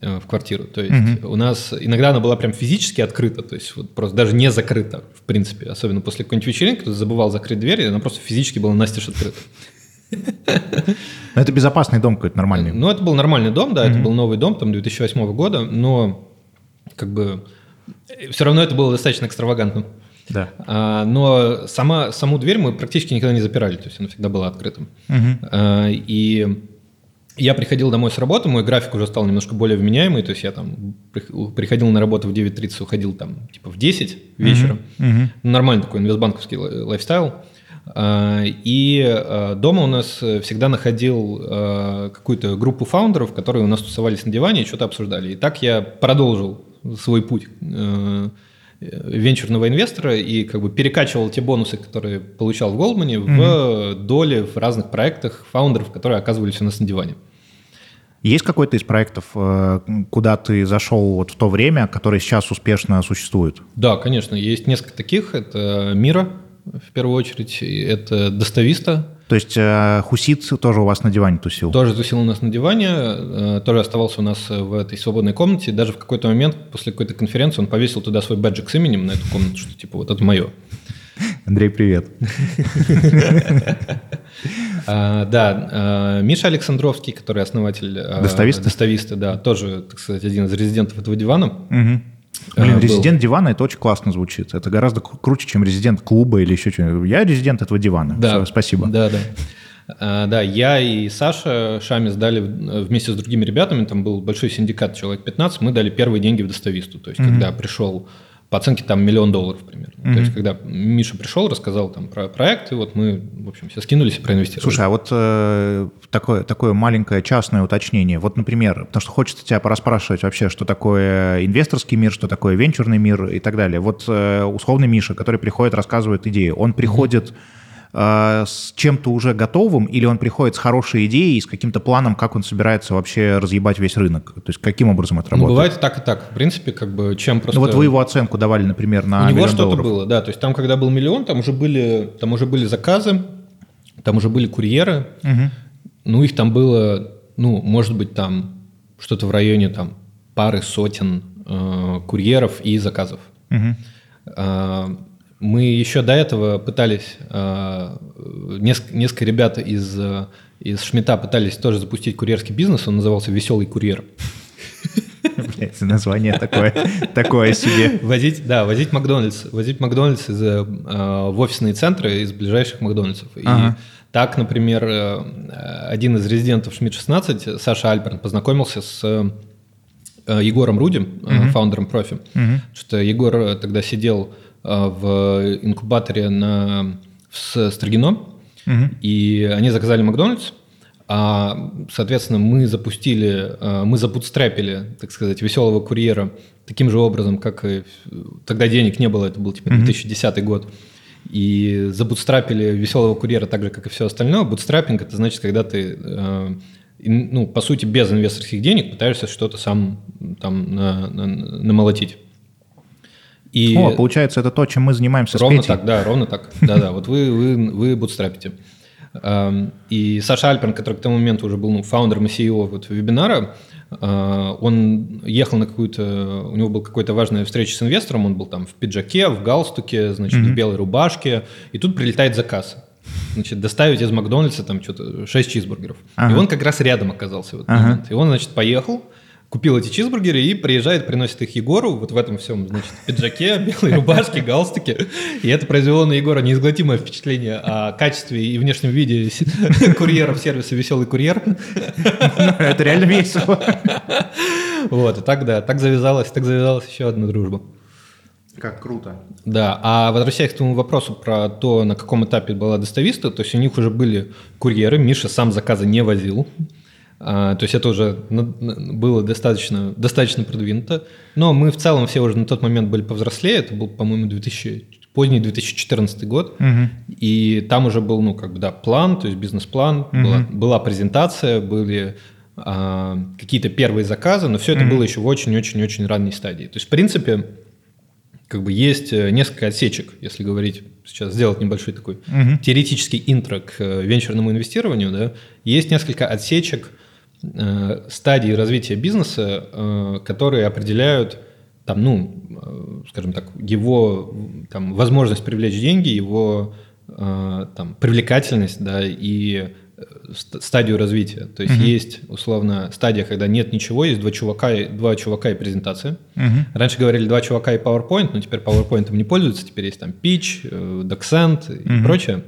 э, в квартиру. То есть у нас иногда она была прям физически открыта, то есть вот просто даже не закрыта, в принципе, особенно после какой-нибудь вечеринки, кто-то забывал закрыть дверь, и она просто физически была настежь открыта. Но это безопасный дом какой-то нормальный. Ну, это был нормальный дом, да, это был новый дом, там, 2008 года, но как бы все равно это было достаточно экстравагантно. Да. А, но сама, саму дверь мы практически никогда не запирали, то есть она всегда была открыта. А, и я приходил домой с работы, мой график уже стал немножко более вменяемый, то есть я там прих- приходил на работу в 9.30, уходил там типа в 10 вечера. Ну, Нормальный такой инвестбанковский life- lifestyle. А, И а, дома у нас всегда находил а, какую-то группу founder ов, которые у нас тусовались на диване и что-то обсуждали. И так я продолжил свой путь венчурного инвестора и как бы перекачивал те бонусы, которые получал в Голдмане, в доли в разных проектах фаундеров, которые оказывались у нас на диване. Есть какой-то из проектов, э, куда ты зашел вот в то время, который сейчас успешно существует? Да, конечно, есть несколько таких. Это Мира, в первую очередь, это Достависта. То есть э, Хусит тоже у вас на диване тусил? Тоже тусил у нас на диване, э, тоже оставался у нас в этой свободной комнате. Даже в какой-то момент после какой-то конференции он повесил туда свой бэджик с именем на эту комнату, что типа вот это мое. Андрей, привет. А, да, а, Миша Александровский, который основатель а, Достависта? Достависта, да, тоже, так сказать, один из резидентов этого дивана. Блин, резидент дивана это очень классно звучит. Это гораздо круче, чем резидент клуба или еще что-нибудь. Я резидент этого дивана. Да. Все, спасибо. Да, да. Да, я и Саша Шамис дали вместе с другими ребятами, там был большой синдикат, человек 15, мы дали первые деньги в достависту. То есть, mm-hmm. когда пришел по оценке там миллион долларов примерно. Mm-hmm. То есть, когда Миша пришел, рассказал там про проект, и вот мы, в общем, все скинулись и проинвестировали. Слушай, а вот э, такое, такое маленькое частное уточнение. Вот, например, потому что хочется тебя пораспрашивать вообще, что такое инвесторский мир, что такое венчурный мир и так далее. Вот э, условный Миша, который приходит, рассказывает идею, он приходит... Mm-hmm Э, с чем-то уже готовым, или он приходит с хорошей идеей, с каким-то планом, как он собирается вообще разъебать весь рынок? То есть каким образом это ну, работает? Ну, бывает так и так. В принципе, как бы чем просто... Ну вот вы его оценку давали, например, на У него что-то было, да. То есть там, когда был миллион, там уже были, там уже были заказы, там уже были курьеры. Угу. Ну, их там было, ну, может быть, там что-то в районе там пары сотен э, курьеров и заказов. Угу. Э, мы еще до этого пытались, э, несколько, несколько ребят из, э, из Шмита пытались тоже запустить курьерский бизнес, он назывался «Веселый курьер». Блять, название такое, такое себе. Возить, да, возить Макдональдс, возить Макдональдс из, э, в офисные центры из ближайших Макдональдсов. Ага. И так, например, один из резидентов Шмидт-16, Саша Альберн, познакомился с Егором Рудем, угу. фаундером профи. Угу. Что Егор тогда сидел Э, в инкубаторе на, в Строгино, угу. и они заказали Макдональдс, а, соответственно, мы запустили, э, мы запутстрапили, так сказать, веселого курьера таким же образом, как и тогда денег не было, это был типа 2010 mm год. И забутстрапили веселого курьера так же, как и все остальное. Бутстрапинг – это значит, когда ты, э, ну, по сути, без инвесторских денег пытаешься что-то сам там на, на, намолотить. И О, получается, это то, чем мы занимаемся ровно с Ровно так, да, ровно так. Да-да, вот вы, вы, вы бутстрапите. И Саша Альпин, который к тому моменту уже был ну, фаундером и CEO вот вебинара, а, он ехал на какую-то, у него была какая-то важная встреча с инвестором, он был там в пиджаке, в галстуке, значит, mm-hmm. в белой рубашке, и тут прилетает заказ. Значит, доставить из Макдональдса там что-то 6 чизбургеров. Ага. И он как раз рядом оказался в этот ага. момент. И он, значит, поехал, купил эти чизбургеры и приезжает, приносит их Егору вот в этом всем, значит, пиджаке, белой рубашке, галстуке. И это произвело на Егора неизгладимое впечатление о качестве и внешнем виде курьеров сервиса «Веселый курьер». Это реально весело. Вот, и так, да, так завязалась, так завязалась еще одна дружба. Как круто. Да, а возвращаясь к твоему вопросу про то, на каком этапе была достависта, то есть у них уже были курьеры, Миша сам заказы не возил, то есть это уже было достаточно, достаточно продвинуто. Но мы в целом все уже на тот момент были повзрослее. Это был, по-моему, 2000, поздний 2014 год. Угу. И там уже был, ну, как бы, да, план, то есть бизнес-план, угу. была, была презентация, были а, какие-то первые заказы, но все это угу. было еще в очень-очень-очень ранней стадии. То есть, в принципе, как бы есть э, несколько отсечек, если говорить сейчас сделать небольшой такой угу. теоретический интро к э, венчурному инвестированию, да, есть несколько отсечек, стадии развития бизнеса, э, которые определяют там, ну, э, скажем так, его там, возможность привлечь деньги, его там, привлекательность, да, и стадию развития. То есть uh-huh. есть условно стадия, когда нет ничего, есть два чувака, и, два чувака и презентация. Uh-huh. Раньше говорили два чувака и PowerPoint, но теперь PowerPoint не пользуются, теперь есть там Pitch, Docsend и uh-huh. прочее.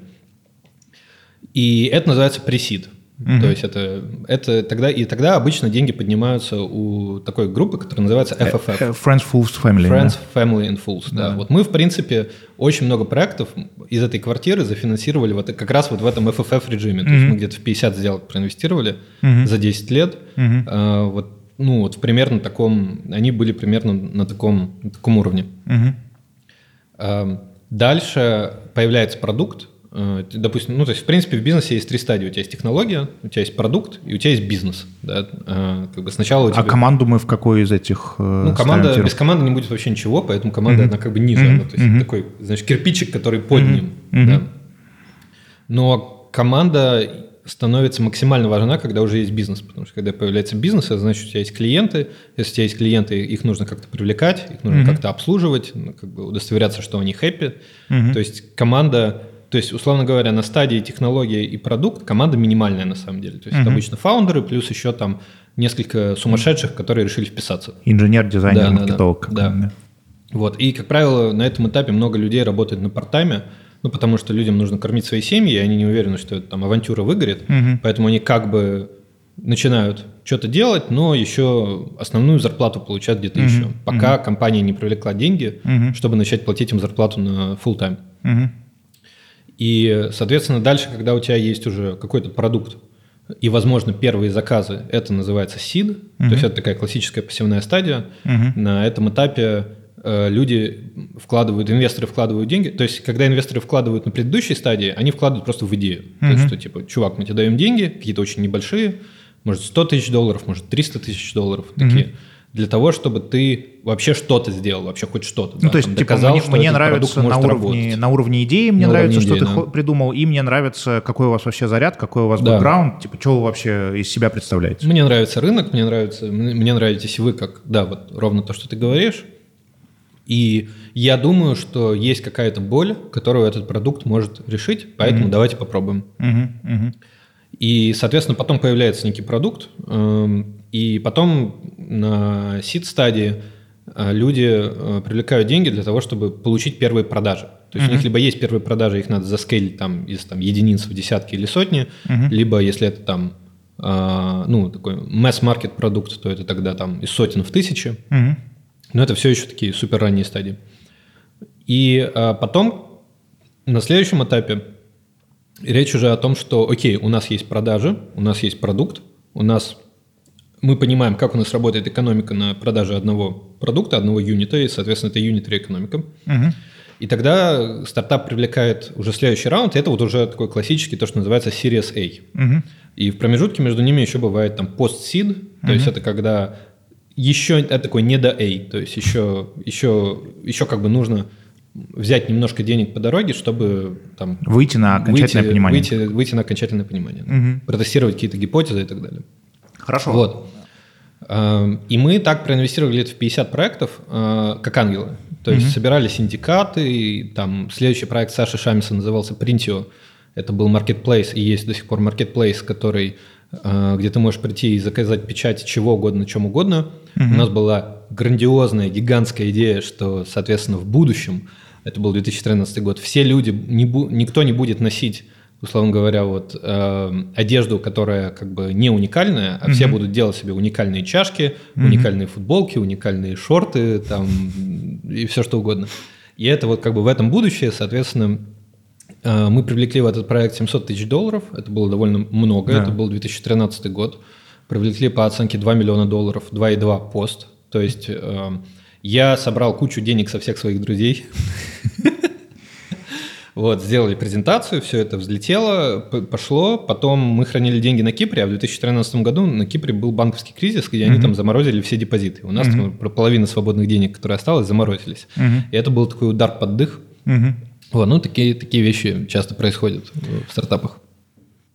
И это называется пресид. Угу. То есть это, это тогда и тогда обычно деньги поднимаются у такой группы, которая называется FFF. Э, э, Friends, Fools, Family. Friends, да? Family and Fools, да. да. Вот мы, в принципе, очень много проектов из этой квартиры зафинансировали вот как раз вот в этом FFF режиме. То mm есть мы где-то в 50 сделок проинвестировали mm за 10 лет. mm А, вот, ну, вот примерно таком, они были примерно на таком, на таком уровне. mm А, дальше появляется продукт, допустим, ну, то есть, в принципе, в бизнесе есть три стадии. У тебя есть технология, у тебя есть продукт, и у тебя есть бизнес. Да? Э, как бы сначала у а тебя... А команду мы в какой из этих Ну, команда, без команды не будет вообще ничего, поэтому команда, mm-hmm. она как бы ниже. Mm-hmm. то есть, mm-hmm. такой, значит, кирпичик, который под mm-hmm. ним. Mm-hmm. Да? Но команда становится максимально важна, когда уже есть бизнес. Потому что когда появляется бизнес, это значит, у тебя есть клиенты. Если у тебя есть клиенты, их нужно как-то привлекать, их нужно mm-hmm. как-то обслуживать, ну, как бы удостоверяться, что они хэппи. Mm-hmm. То есть команда, то есть, условно говоря, на стадии технологии и продукт команда минимальная на самом деле. То есть mm-hmm. это обычно фаундеры, плюс еще там несколько сумасшедших, которые решили вписаться. Инженер, дизайнер, да, маркетолог. Да, да. да. Вот. И, как правило, на этом этапе много людей работает на парт-тайме, ну, потому что людям нужно кормить свои семьи, и они не уверены, что это, там авантюра выгорит, угу. поэтому они как бы начинают что-то делать, но еще основную зарплату получают где-то угу. еще, пока угу. компания не привлекла деньги, угу. чтобы начать платить им зарплату на full time. Угу. И, соответственно, дальше, когда у тебя есть уже какой-то продукт, и, возможно, первые заказы, это называется seed, угу. то есть это такая классическая пассивная стадия. Угу. На этом этапе Э, люди вкладывают, инвесторы вкладывают деньги. То есть, когда инвесторы вкладывают на предыдущей стадии, они вкладывают просто в идею. Mm-hmm. То есть, что типа, чувак, мы тебе даем деньги, какие-то очень небольшие, может 100 тысяч долларов, может 300 тысяч долларов, такие, для того, чтобы ты вообще что-то сделал, вообще хоть что-то. Ну, да, то есть, там, типа, доказал, мне, мне нравится на уровне, на уровне идеи, мне на нравится, что идеи, ты да. придумал, и мне нравится, какой у вас вообще заряд, какой у вас да. бэкграунд, типа, что вы вообще из себя представляете. Мне нравится рынок, мне нравится, мне нравитесь вы как, да, вот ровно то, что ты говоришь, и я думаю, что есть какая-то боль, которую этот продукт может решить, поэтому mm-hmm. давайте попробуем. Mm-hmm. Mm-hmm. И, соответственно, потом появляется некий продукт, эм, и потом на сид-стадии э, люди э, привлекают деньги для того, чтобы получить первые продажи. То есть mm-hmm. у них либо есть первые продажи, их надо заскейлить там из там, единиц в десятки или сотни, mm-hmm. либо если это там э, ну, такой mass-market продукт, то это тогда там из сотен в тысячи. Mm-hmm. Но это все еще такие супер ранние стадии. И а, потом на следующем этапе речь уже о том, что, окей, у нас есть продажи, у нас есть продукт, у нас мы понимаем, как у нас работает экономика на продаже одного продукта, одного юнита, и, соответственно, это юнитри экономика. Угу. И тогда стартап привлекает уже следующий раунд, и это вот уже такой классический, то, что называется Series A. Угу. И в промежутке между ними еще бывает там то угу. есть это когда еще это такой не до A, то есть еще, еще, еще как бы нужно взять немножко денег по дороге, чтобы там выйти на окончательное выйти, понимание. Выйти, выйти на окончательное понимание, угу. протестировать какие-то гипотезы и так далее. Хорошо. Вот. Эм, и мы так проинвестировали где-то в 50 проектов, э, как ангелы. То есть угу. собирали синдикаты, и там следующий проект Саши Шамиса назывался Printio. Это был marketplace, и есть до сих пор marketplace, который Э, где ты можешь прийти и заказать печать чего угодно, чем угодно. Угу. У нас была грандиозная, гигантская идея, что, соответственно, в будущем, это был 2013 год, все люди, не бу, никто не будет носить условно говоря, вот э, одежду, которая как бы не уникальная, а mm все будут делать себе уникальные чашки, mm уникальные футболки, уникальные шорты, там и все что угодно. И это вот как бы в этом будущее, соответственно, Э, мы привлекли в этот проект 700 тысяч долларов, это было довольно много, да. это был 2013 год. Привлекли по оценке 2 миллиона долларов, 2,2 пост. То есть э, я собрал кучу денег со всех своих друзей. Вот, сделали презентацию, все это взлетело, пошло. Потом мы хранили деньги на Кипре, а в 2013 году на Кипре был банковский кризис, где они там заморозили все депозиты. У нас половина свободных денег, которые осталось, заморозились. И это был такой удар под дых. Вот, ну, такие, такие вещи часто происходят в стартапах.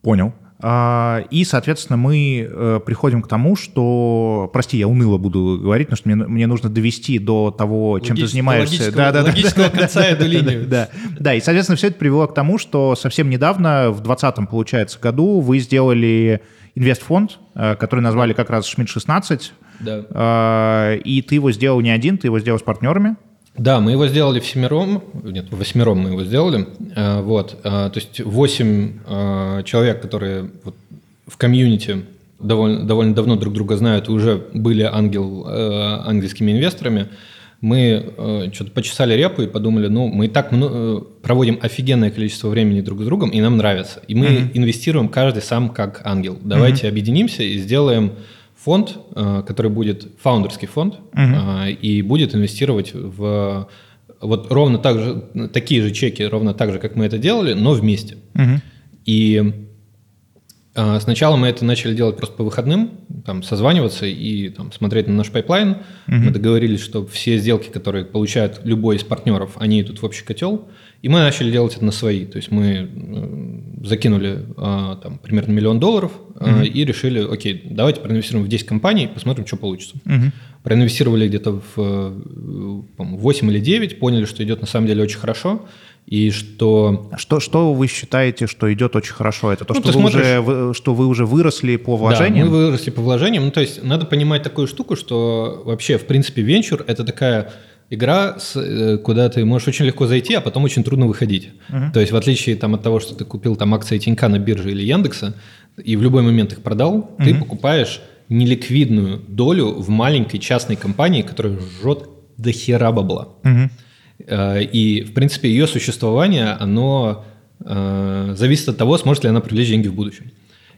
Понял. А, и, соответственно, мы э, приходим к тому, что, прости, я уныло буду говорить, потому что мне, мне нужно довести до того, чем ты занимаешься. Да, да, логического да, конца эту линию. Да, да, и, соответственно, все это привело к тому, что совсем недавно, в 2020, получается, году вы сделали инвестфонд, э, который назвали как раз Шмидт-16. Да. А, и ты его сделал не один, ты его сделал с партнерами. Да, мы его сделали в семером, нет, в восьмером мы его сделали. Э, вот, э, то есть восемь э, человек, которые в комьюнити довольно, довольно давно друг друга знают и уже были ангел, ангельскими инвесторами, мы что-то почесали репу и подумали, ну, мы и так проводим офигенное количество времени друг с другом, и нам нравится. И мы mm-hmm. инвестируем каждый сам как ангел. Давайте mm-hmm. объединимся и сделаем фонд, э, который будет фаундерский фонд угу. и будет инвестировать в вот ровно так же, такие же чеки, ровно так же, как мы это делали, но вместе. Мгм. И а, сначала мы это начали делать просто по выходным, там, созваниваться и там, смотреть на наш pipeline. Мы договорились, что все сделки, которые получает любой из партнеров, они идут в общий котел. И мы начали делать это на свои. То есть мы э, закинули а, там, примерно миллион долларов а, и решили, окей, давайте проинвестируем в 10 компаний, посмотрим, что получится. Мгм. Проинвестировали где-то в э, по-моему, 8 или 9, поняли, что идет на самом деле очень хорошо, и что Что, что вы считаете, что идет очень хорошо? Это то, Ну, что, вы уже, смотришь- вы- что вы уже выросли по Да, вложениям? мы выросли по вложениям. Ну, то есть надо понимать такую штуку, что вообще, в принципе, венчур – это такая игра, э, куда ты можешь очень легко зайти, а потом очень трудно выходить. То есть в отличие там, от того, что ты купил там акции Тинька на бирже или Яндекса, и в любой момент их продал, ты покупаешь неликвидную долю в маленькой частной компании, которая жжет до хера бабла. Э, И, в принципе, ее существование, оно э, зависит от того, сможет ли она привлечь деньги в будущем.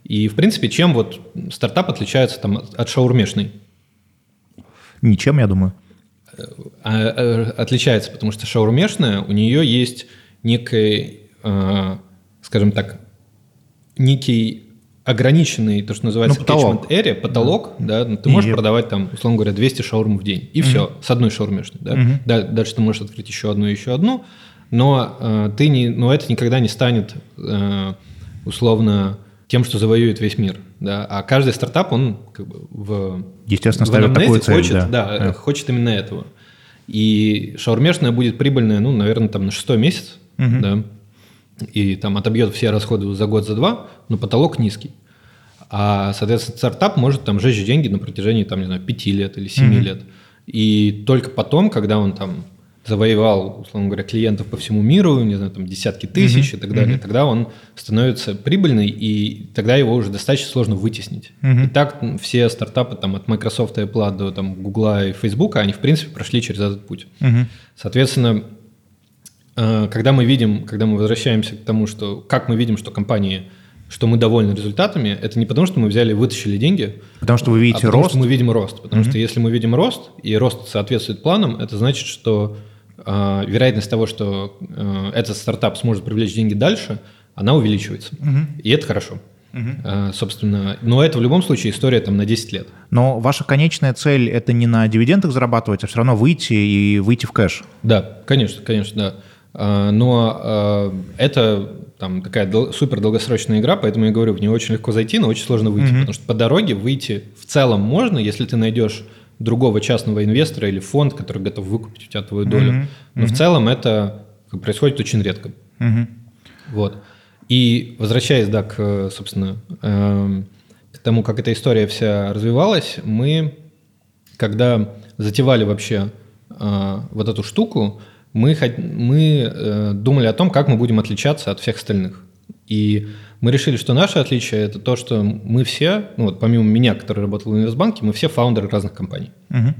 И, в принципе, чем вот стартап отличается там, от шаурмешной? Ничем, я думаю. А, э, отличается, потому что шаурмешная, у нее есть некий, э, скажем так, некий ограниченный, то, что называется Ну, потолок. catchment area, потолок, да, ну, ты И- можешь продавать там, условно говоря, 200 шаурм в день, и все, с одной шаурмешной, да. Да, дальше ты можешь открыть еще одну, еще одну, но э, ты не, но это никогда не станет э, условно тем, что завоюет весь мир, да. А каждый стартап, он как бы в Естественно, в анамнезе такую цель, хочет, да. да, э, хочет именно этого. И шаурмешная будет прибыльная, ну, наверное, там на шестой месяц, Мгм. да, и там отобьет все расходы за год, за два, но потолок низкий. А, соответственно, стартап может там жечь деньги на протяжении, там, не знаю, пяти лет или семи Мгм. лет. И только потом, когда он там завоевал, условно говоря, клиентов по всему миру, не знаю, там десятки тысяч Мгм. и так далее, Мгм. тогда он становится прибыльный, и тогда его уже достаточно сложно вытеснить. Мгм. И так все стартапы там, от Microsoft и Apple до там, Google и Facebook, они, в принципе, прошли через этот путь. Мгм. Соответственно, э, когда мы видим, когда мы возвращаемся к тому, что как мы видим, что компании, что мы довольны результатами, это не потому, что мы взяли и вытащили деньги, Потому что вы а видите потому рост. что мы видим рост. Потому что если мы видим рост, и рост соответствует планам, это значит, что вероятность того, что э, этот стартап сможет привлечь деньги дальше, она увеличивается. И это хорошо. Э, собственно, но это в любом случае история там на 10 лет. Но ваша конечная цель – это не на дивидендах зарабатывать, а все равно выйти и выйти в кэш. Да, конечно, конечно, да. А, Но а, это там такая дол- супер долгосрочная игра, поэтому я говорю, в нее очень легко зайти, но очень сложно выйти, Мгм. потому что по дороге выйти в целом можно, если ты найдешь другого частного инвестора или фонд, который готов выкупить у тебя твою долю. Мгм. Но в целом это происходит очень редко. Мгм. Вот. И возвращаясь, да, к, собственно, эм, к тому, как эта история вся развивалась, мы, когда затевали вообще э, вот эту штуку, мы, мы э, думали о том, как мы будем отличаться от всех остальных. И мы решили, что наше отличие – это то, что мы все, ну вот помимо меня, который работал в инвестбанке, мы все фаундеры разных компаний. Мгм.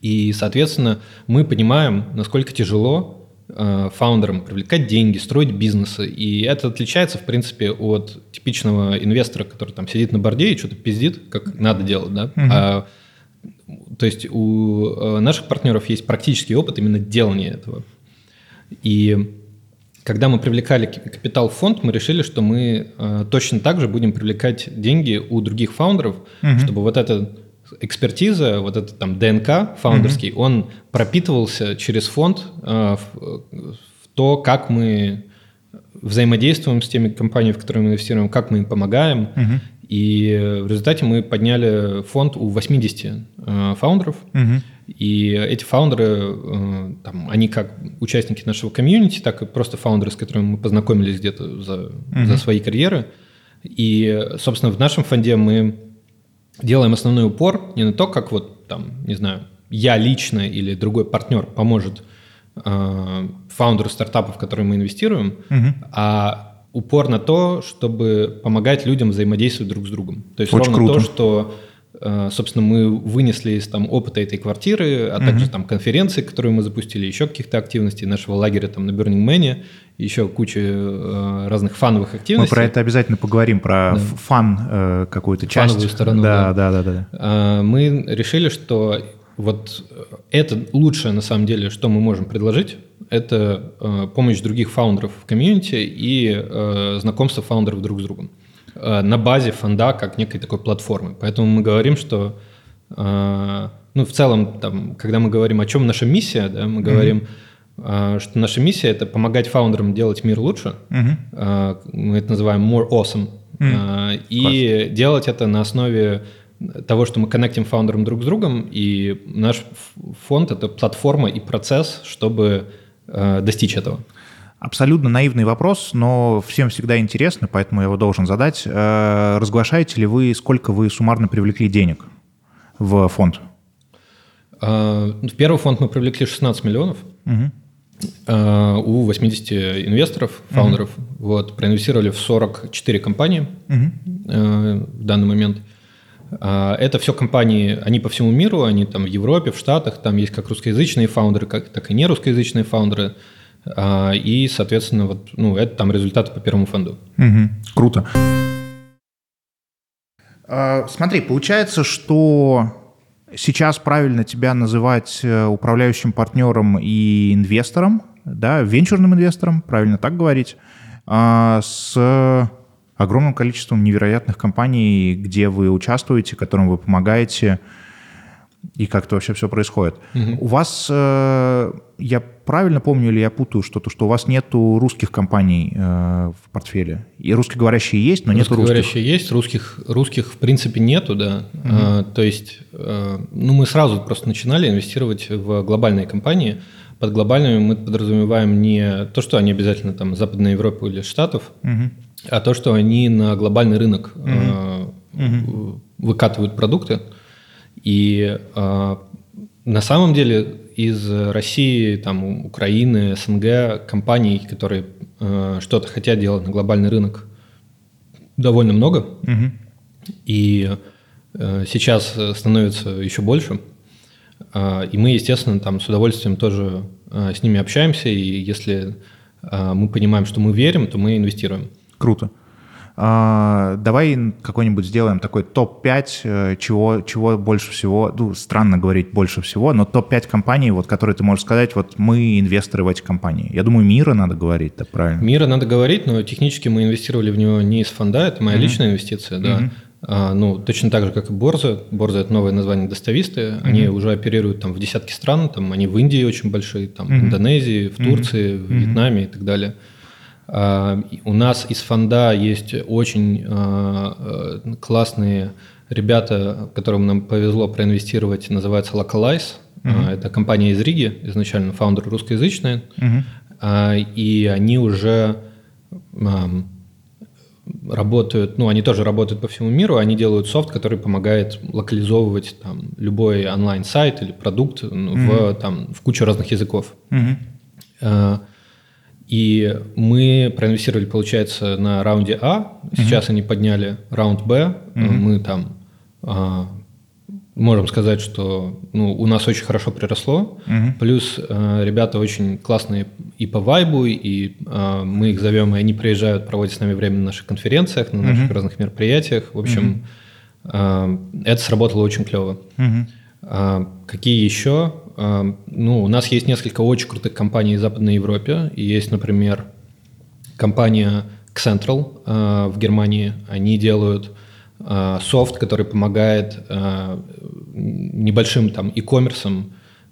И, соответственно, мы понимаем, насколько тяжело э, фаундерам привлекать деньги, строить бизнесы. И это отличается, в принципе, от типичного инвестора, который там сидит на борде и что-то пиздит, как надо делать. Да? Мгм. А, то есть у э, наших партнеров есть практический опыт именно делания этого. И когда мы привлекали капитал в фонд, мы решили, что мы э, точно так же будем привлекать деньги у других фаундеров, Мгм. чтобы вот эта экспертиза, вот этот там ДНК фаундерский, он пропитывался через фонд э, в, в то, как мы взаимодействуем с теми компаниями, в которые мы инвестируем, как мы им помогаем. Мгм. И э, в результате мы подняли фонд у 80 э, фаундеров. Мгм. И эти фаундеры, э, там, они как участники нашего комьюнити, так и просто фаундеры, с которыми мы познакомились где-то за, за свои карьеры. И, собственно, в нашем фонде мы делаем основной упор не на то, как вот там, не знаю, я лично или другой партнер поможет э, фаундеру стартапов, в которые мы инвестируем, Мгм. а упор на то, чтобы помогать людям взаимодействовать друг с другом. То есть Очень ровно то, круто. что, э, собственно, мы вынесли из там, опыта этой квартиры, а также там конференции, которые мы запустили, еще каких-то активностей нашего лагеря там на Burning Man, еще куча э, разных фановых Мы активностей. про это обязательно поговорим, про ф- фан э, какую-то часть. Фановую сторону, Да, да. да, да, да. да. А, мы решили, что вот это лучшее, на самом деле, что мы можем предложить, это э, помощь других фаундеров в комьюнити и э, знакомство фаундеров друг с другом э, на базе фонда как некой такой платформы. Поэтому мы говорим, что э, ну, в целом, там, когда мы говорим, о чем наша миссия, да, мы говорим, mm-hmm. что наша миссия – это помогать фаундерам делать мир лучше. Mm-hmm. Мы это называем more awesome. Mm-hmm. И Класс. делать это на основе того, что мы коннектим фаундерам друг с другом, и наш фонд – это платформа и процесс, чтобы достичь этого. Абсолютно наивный вопрос, но всем всегда интересно, поэтому я его должен задать. Разглашаете ли вы, сколько вы суммарно привлекли денег в фонд? В первый фонд мы привлекли 16 миллионов. Угу. У 80 инвесторов, фаундеров. Угу. Вот, проинвестировали в 44 компании угу. в данный момент. Это все компании, они по всему миру, они там в Европе, в Штатах, там есть как русскоязычные фаундеры, как, так и не русскоязычные фаундеры. И, соответственно, вот, ну, это там результаты по первому фонду. Угу. Круто. Смотри, получается, что сейчас правильно тебя называть э, управляющим партнером и инвестором, да, венчурным инвестором, правильно так говорить, а, с огромным количеством невероятных компаний, где вы участвуете, которым вы помогаете, и как это вообще все происходит. Угу. У вас, э, я правильно помню или я путаю что-то, что у вас нету русских компаний э, в портфеле? И русскоговорящие есть, но нету русских? Русскоговорящие есть, русских, русских в принципе нету, да. Угу. А, то есть, э, ну мы сразу просто начинали инвестировать в глобальные компании. Под глобальными мы подразумеваем не то, что они обязательно там Западной Европы или Штатов, угу. а то, что они на глобальный рынок угу. угу. выкатывают продукты. И э, на самом деле из России, там, Украины, СНГ компаний, которые э, что-то хотят делать на глобальный рынок, довольно много. Угу. И э, сейчас становится еще больше. Э, и мы, естественно, там с удовольствием тоже э, с ними общаемся. И если э, мы понимаем, что мы верим, то мы инвестируем. Круто. А, давай какой-нибудь сделаем такой топ-5, э, чего, чего больше всего, ну, странно говорить больше всего, но топ-5 компаний, вот, которые ты можешь сказать, вот мы инвесторы в эти компании. Я думаю, Мира надо говорить, так правильно? Мира надо говорить, но технически мы инвестировали в него не из фонда, это моя mm-hmm. личная инвестиция, да. Mm-hmm. А, ну, точно так же, как и Борза. Борза – это новое название достависты. Mm-hmm. Они уже оперируют там в десятки стран, там они в Индии очень большие, там mm-hmm. в Индонезии, в Турции, mm-hmm. в Вьетнаме и так далее. У нас из фонда есть очень а, э, классные ребята, которым нам повезло проинвестировать, называется Localize. Uh-huh. Это компания из Риги, изначально фаундер русскоязычная. Uh-huh. И они уже работают, ну, они тоже работают по всему миру, они делают софт, который помогает локализовывать там любой онлайн-сайт или продукт uh-huh. в, там, в кучу разных языков. Uh-huh. И мы проинвестировали, получается, на раунде А. Сейчас угу. они подняли раунд Б. Угу. Мы там а, можем сказать, что ну, у нас очень хорошо приросло. Угу. Плюс а, ребята очень классные и по вайбу, и а, мы их зовем, и они приезжают, проводят с нами время на наших конференциях, на наших угу. разных мероприятиях. В общем, угу. а, это сработало очень клево. Угу. А, какие еще? Ну, у нас есть несколько очень крутых компаний в Западной Европе. Есть, например, компания Central в Германии. Они делают софт, который помогает небольшим там e-commerce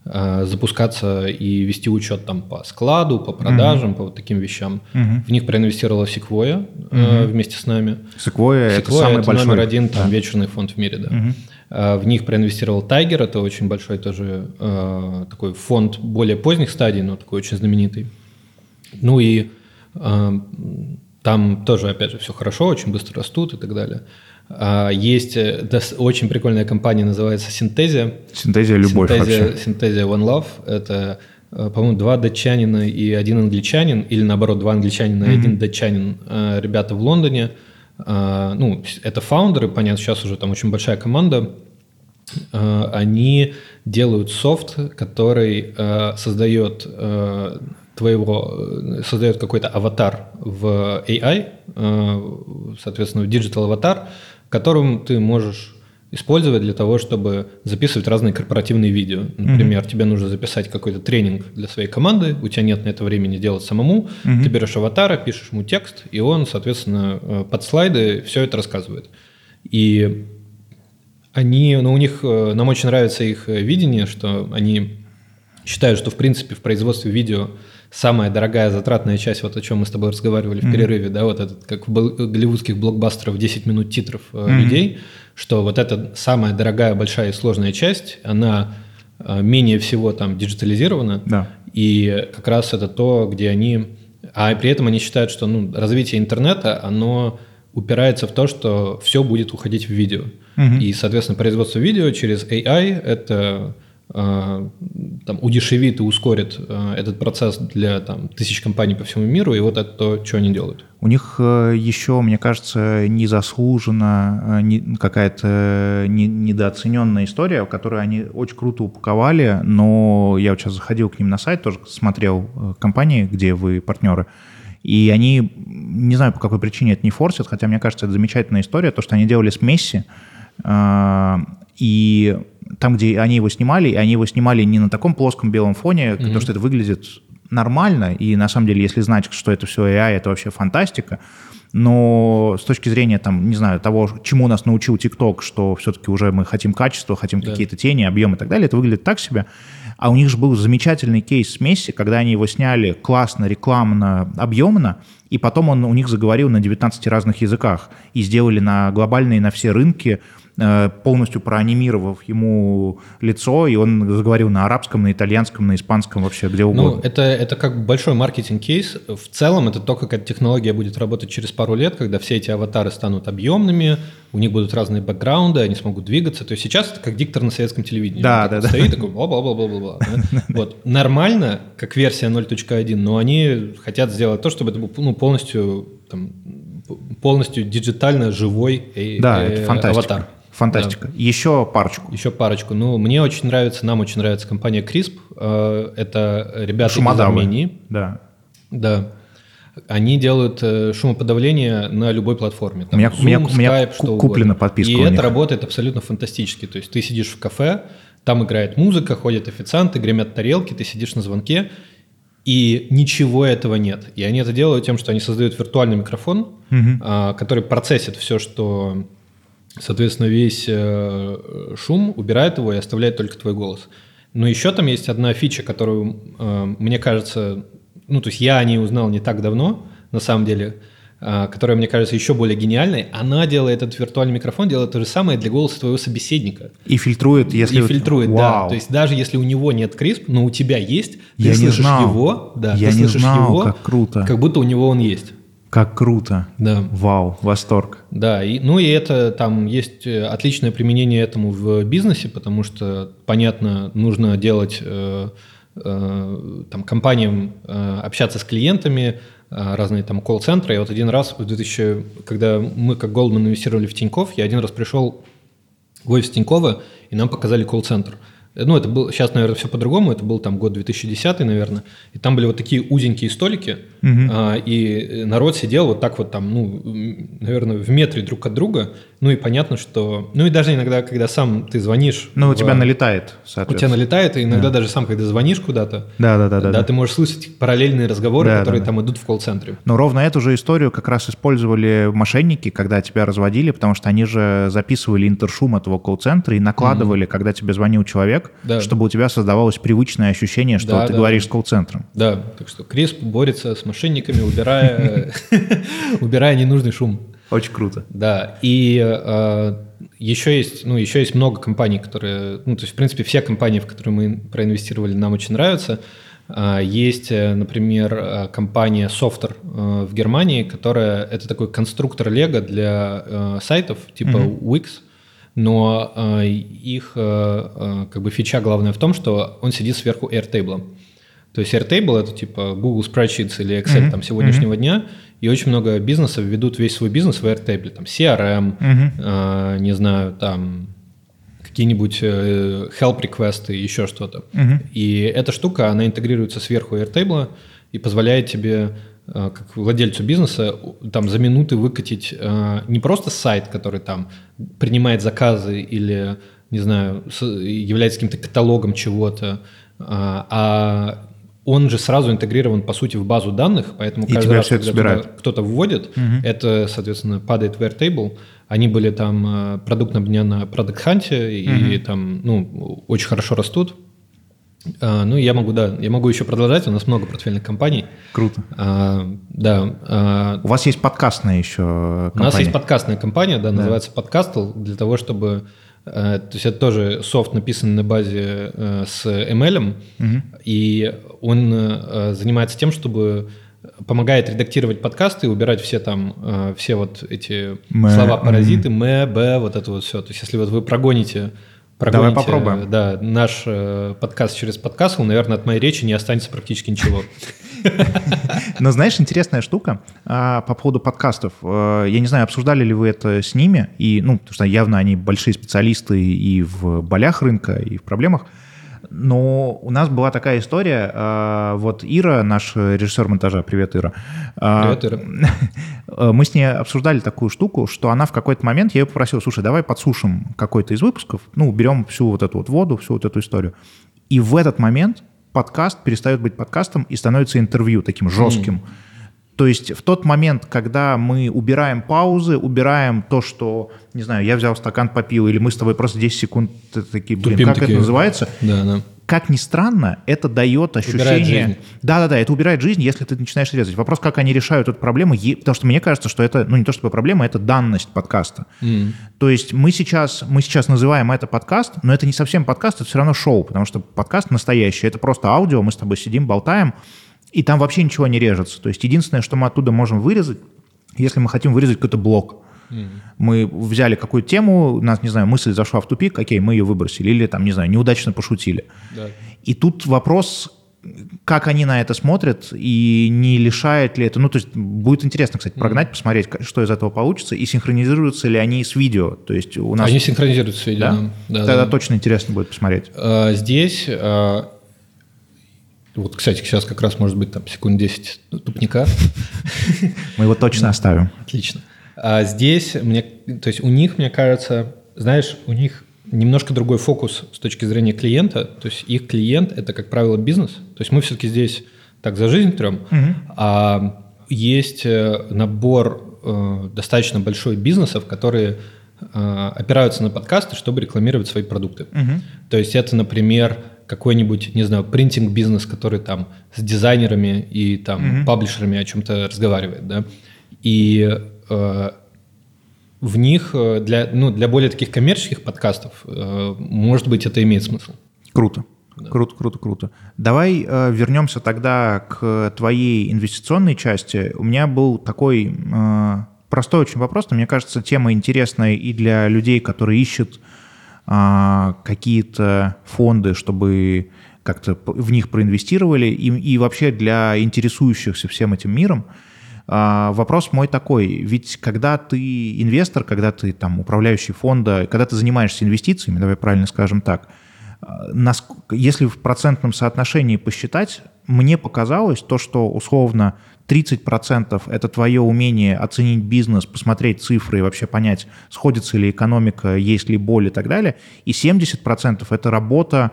запускаться и вести учет там по складу, по продажам, mm-hmm. по вот таким вещам. Mm-hmm. В них проинвестировала Sequoia mm-hmm. вместе с нами. Sequoia, Sequoia это самый это большой номер один там, да. вечерный фонд в мире, да. Mm-hmm. В них проинвестировал Tiger, это очень большой тоже э, такой фонд более поздних стадий, но такой очень знаменитый. Ну и э, там тоже, опять же, все хорошо, очень быстро растут и так далее. А, есть э, очень прикольная компания, называется Синтезия. Синтезия любовь Синтезия, вообще. Синтезия One Love. Это, по-моему, два датчанина и один англичанин, или наоборот, два англичанина mm-hmm. и один датчанин. Ребята в Лондоне – ну, это фаундеры, понятно, сейчас уже там очень большая команда, а, они делают софт, который а, создает твоего, создает какой-то аватар в AI, соответственно, в digital аватар, которым ты можешь использовать для того, чтобы записывать разные корпоративные видео. Например, mm-hmm. тебе нужно записать какой-то тренинг для своей команды, у тебя нет на это времени делать самому, mm-hmm. ты берешь аватара, пишешь ему текст, и он, соответственно, э, под слайды все это рассказывает. И они, ну, у них, э, нам очень нравится их э, видение, что они считают, что, в принципе, в производстве видео самая дорогая затратная часть, вот о чем мы с тобой разговаривали mm-hmm. в перерыве, да, вот этот, как в голливудских блокбастеров 10 минут титров mm-hmm. людей, что вот эта самая дорогая, большая и сложная часть, она э, менее всего там диджитализирована, да. и как раз это то, где они... А при этом они считают, что ну, развитие интернета, оно упирается в то, что все будет уходить в видео. Угу. И, соответственно, производство видео через AI – это там, удешевит и ускорит а, этот процесс для там, тысяч компаний по всему миру, и вот это то, что они делают. У них э, еще, мне кажется, незаслуженно э, какая-то недооцененная история, которую они очень круто упаковали, но я вот сейчас заходил к ним на сайт, тоже смотрел э, компании, где вы партнеры, и они, не знаю, по какой причине это не форсят, хотя мне кажется, это замечательная история, то, что они делали с Месси, и там, где они его снимали, они его снимали не на таком плоском белом фоне, mm-hmm. потому что это выглядит нормально, и на самом деле, если знать, что это все AI, это вообще фантастика, но с точки зрения, там, не знаю, того, чему нас научил ТикТок, что все-таки уже мы хотим качества, хотим да. какие-то тени, объемы и так далее, это выглядит так себе. А у них же был замечательный кейс с Месси, когда они его сняли классно, рекламно, объемно, и потом он у них заговорил на 19 разных языках и сделали на глобальные, на все рынки полностью проонимировав ему лицо, и он заговорил на арабском, на итальянском, на испанском, вообще где ну, угодно. Ну, это, это как большой маркетинг-кейс. В целом это то, как эта технология будет работать через пару лет, когда все эти аватары станут объемными, у них будут разные бэкграунды, они смогут двигаться. То есть сейчас это как диктор на советском телевидении. Да, да, да. Стоит такой бла-бла-бла-бла-бла. Вот. Нормально, как версия 0.1, но они хотят сделать то, чтобы это был ну, полностью там, полностью диджитально живой э, да, э, это фантастика. аватар. Фантастика. Да. Еще парочку. Еще парочку. Ну, мне очень нравится, нам очень нравится компания CRISP. Э, это ребята Шумодавы. из Армении. Да. Да. Они делают э, шумоподавление на любой платформе. Там, у меня, Zoom, у меня, Skype, у меня что куплена подписка. И это работает абсолютно фантастически. То есть ты сидишь в кафе, там играет музыка, ходят официанты, гремят тарелки, ты сидишь на звонке, и ничего этого нет. И они это делают тем, что они создают виртуальный микрофон, угу. который процессит все, что Соответственно, весь э, шум убирает его и оставляет только твой голос. Но еще там есть одна фича, которую, э, мне кажется, ну, то есть я о ней узнал не так давно, на самом деле, э, которая, мне кажется, еще более гениальной. Она делает этот виртуальный микрофон, делает то же самое для голоса твоего собеседника. И фильтрует, если... И фильтрует, Вау. да. То есть даже если у него нет крисп, но у тебя есть, ты я слышишь его, да, я ты слышишь знал, его, как круто. как будто у него он есть. Как круто. Да. Вау, восторг. Да, и, ну и это там есть э, отличное применение этому в бизнесе, потому что, понятно, нужно делать э, э, там компаниям э, общаться с клиентами, э, разные там колл-центры. И вот один раз в 2000, когда мы как Goldman инвестировали в Тиньков, я один раз пришел в офис Тинькова, и нам показали колл-центр. Ну, это был, сейчас, наверное, все по-другому, это был там год 2010, наверное, и там были вот такие узенькие столики, угу. а, и народ сидел вот так вот там, ну, наверное, в метре друг от друга, ну и понятно, что, ну и даже иногда, когда сам ты звонишь... Ну, у тебя налетает, соответственно. У тебя налетает, и иногда да. даже сам, когда звонишь куда-то, да, да, да, да, да, ты можешь слышать параллельные разговоры, да, которые да, там идут в колл-центре. Но ровно эту же историю как раз использовали мошенники, когда тебя разводили, потому что они же записывали интершум этого колл-центра и накладывали, угу. когда тебе звонил человек, да. чтобы у тебя создавалось привычное ощущение, что да, ты да, говоришь да. с колл-центром. Да, так что Крисп борется с мошенниками, убирая, убирая ненужный шум. Очень круто. Да, и э, еще есть, ну, еще есть много компаний, которые, ну, то есть, в принципе, все компании, в которые мы проинвестировали, нам очень нравятся. Э, есть, например, э, компания Softer э, в Германии, которая это такой конструктор Лего для э, сайтов типа mm-hmm. Wix но э, их э, э, как бы фича главная в том, что он сидит сверху Airtable. То есть Airtable это типа Google Spreadsheets или Excel mm-hmm. там сегодняшнего mm-hmm. дня, и очень много бизнесов ведут весь свой бизнес в Airtable, там CRM, mm-hmm. э, не знаю, там какие-нибудь э, help реквесты, еще что-то. Mm-hmm. И эта штука, она интегрируется сверху Airtable и позволяет тебе э, как владельцу бизнеса, там за минуты выкатить э, не просто сайт, который там принимает заказы или, не знаю, является каким-то каталогом чего-то, а он же сразу интегрирован, по сути, в базу данных, поэтому и каждый раз, когда кто-то вводит, угу. это, соответственно, падает в Airtable. Они были там продуктом дня на Product Hunt, угу. и там, ну, очень хорошо растут. А, ну, я могу, да, я могу еще продолжать. У нас много портфельных компаний. Круто. А, да. А, у вас есть подкастная еще компания? У нас есть подкастная компания, да, да. называется Podcastle, для того, чтобы... А, то есть это тоже софт, написанный на базе а, с ML, угу. и он а, занимается тем, чтобы помогает редактировать подкасты и убирать все там, все вот эти мэ, слова-паразиты, мэ, б, вот это вот все. То есть если вот вы прогоните Прогоните, Давай попробуем. Да, наш э, подкаст через подкаст, наверное, от моей речи не останется практически ничего. Но знаешь, интересная штука а, по поводу подкастов. А, я не знаю, обсуждали ли вы это с ними, и, ну, потому что явно они большие специалисты и в болях рынка, и в проблемах. Но у нас была такая история, а, вот Ира, наш режиссер монтажа, привет, Ира. А, привет, Ира. Мы с ней обсуждали такую штуку, что она в какой-то момент, я ее попросил, слушай, давай подсушим какой-то из выпусков, ну, берем всю вот эту вот воду, всю вот эту историю. И в этот момент подкаст перестает быть подкастом и становится интервью таким жестким. Mm. То есть в тот момент, когда мы убираем паузы, убираем то, что, не знаю, я взял стакан, попил, или мы с тобой просто 10 секунд такие, блин, Тупим как такие. это называется? Да, да. Как ни странно, это дает ощущение... Да-да-да, это убирает жизнь, если ты начинаешь резать. Вопрос, как они решают эту проблему, потому что мне кажется, что это, ну не то чтобы проблема, это данность подкаста. Mm. То есть мы сейчас, мы сейчас называем это подкаст, но это не совсем подкаст, это все равно шоу, потому что подкаст настоящий, это просто аудио, мы с тобой сидим, болтаем, и там вообще ничего не режется. То есть единственное, что мы оттуда можем вырезать, если мы хотим вырезать какой-то блок. Mm. Мы взяли какую-то тему, у нас, не знаю, мысль зашла в тупик, окей, мы ее выбросили, или там, не знаю, неудачно пошутили. Да. И тут вопрос, как они на это смотрят, и не лишает ли это... Ну, то есть будет интересно, кстати, прогнать, mm. посмотреть, что из этого получится, и синхронизируются ли они с видео. То есть у нас... Они синхронизируются с видео, да. да. Тогда да. точно интересно будет посмотреть. А, здесь а, вот, кстати, сейчас как раз может быть там секунд 10 тупника. Мы его точно оставим. Отлично. А здесь, мне, то есть у них, мне кажется, знаешь, у них немножко другой фокус с точки зрения клиента. То есть их клиент – это, как правило, бизнес. То есть мы все-таки здесь так за жизнь трем, угу. а есть э, набор э, достаточно большой бизнесов, которые э, опираются на подкасты, чтобы рекламировать свои продукты. Угу. То есть это, например, какой-нибудь, не знаю, принтинг-бизнес, который там с дизайнерами и там mm-hmm. паблишерами о чем-то разговаривает, да, и в них э, для, ну, для более таких коммерческих подкастов, э, может быть, это имеет смысл. Круто. Да. Круто, круто, круто. Давай э, вернемся тогда к твоей инвестиционной части. У меня был такой э, простой очень вопрос, но мне кажется, тема интересная и для людей, которые ищут а, какие-то фонды, чтобы как-то в них проинвестировали, и, и вообще для интересующихся всем этим миром. А, вопрос мой такой, ведь когда ты инвестор, когда ты там управляющий фонда, когда ты занимаешься инвестициями, давай правильно скажем так, а, если в процентном соотношении посчитать, мне показалось то, что условно 30% это твое умение оценить бизнес, посмотреть цифры и вообще понять, сходится ли экономика, есть ли боль и так далее. И 70% это работа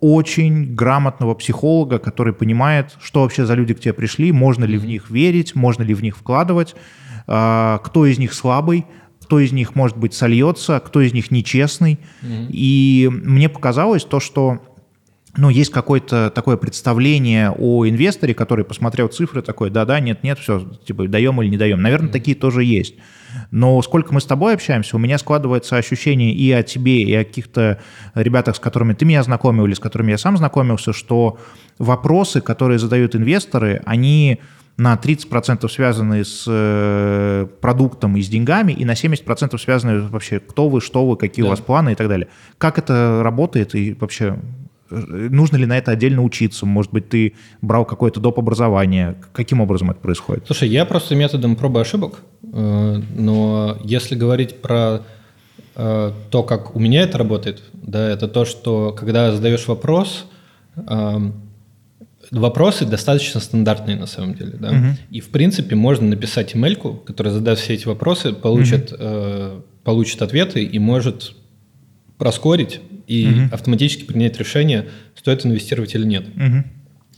очень грамотного психолога, который понимает, что вообще за люди к тебе пришли, можно ли в них верить, можно ли в них вкладывать, а, кто из них слабый, кто из них, может быть, сольется, кто из них нечестный. Mm-hmm. И мне показалось то, что ну, есть какое-то такое представление о инвесторе, который посмотрел цифры, такой, да-да, нет-нет, все, типа, даем или не даем. Наверное, mm-hmm. такие тоже есть. Но сколько мы с тобой общаемся, у меня складывается ощущение и о тебе, и о каких-то ребятах, с которыми ты меня знакомил, или с которыми я сам знакомился, что вопросы, которые задают инвесторы, они на 30% связаны с э, продуктом и с деньгами, и на 70% связаны вообще, кто вы, что вы, какие да. у вас планы и так далее. Как это работает и вообще нужно ли на это отдельно учиться? Может быть, ты брал какое-то доп. образование? Каким образом это происходит? Слушай, я просто методом пробы ошибок, э, но если говорить про э, то, как у меня это работает, да, это то, что когда задаешь вопрос, э, вопросы достаточно стандартные на самом деле, да. Угу. И в принципе можно написать имейльку, которая задаст все эти вопросы, получит, угу. э, получит ответы и может проскорить и угу. автоматически принять решение, стоит инвестировать или нет. Угу.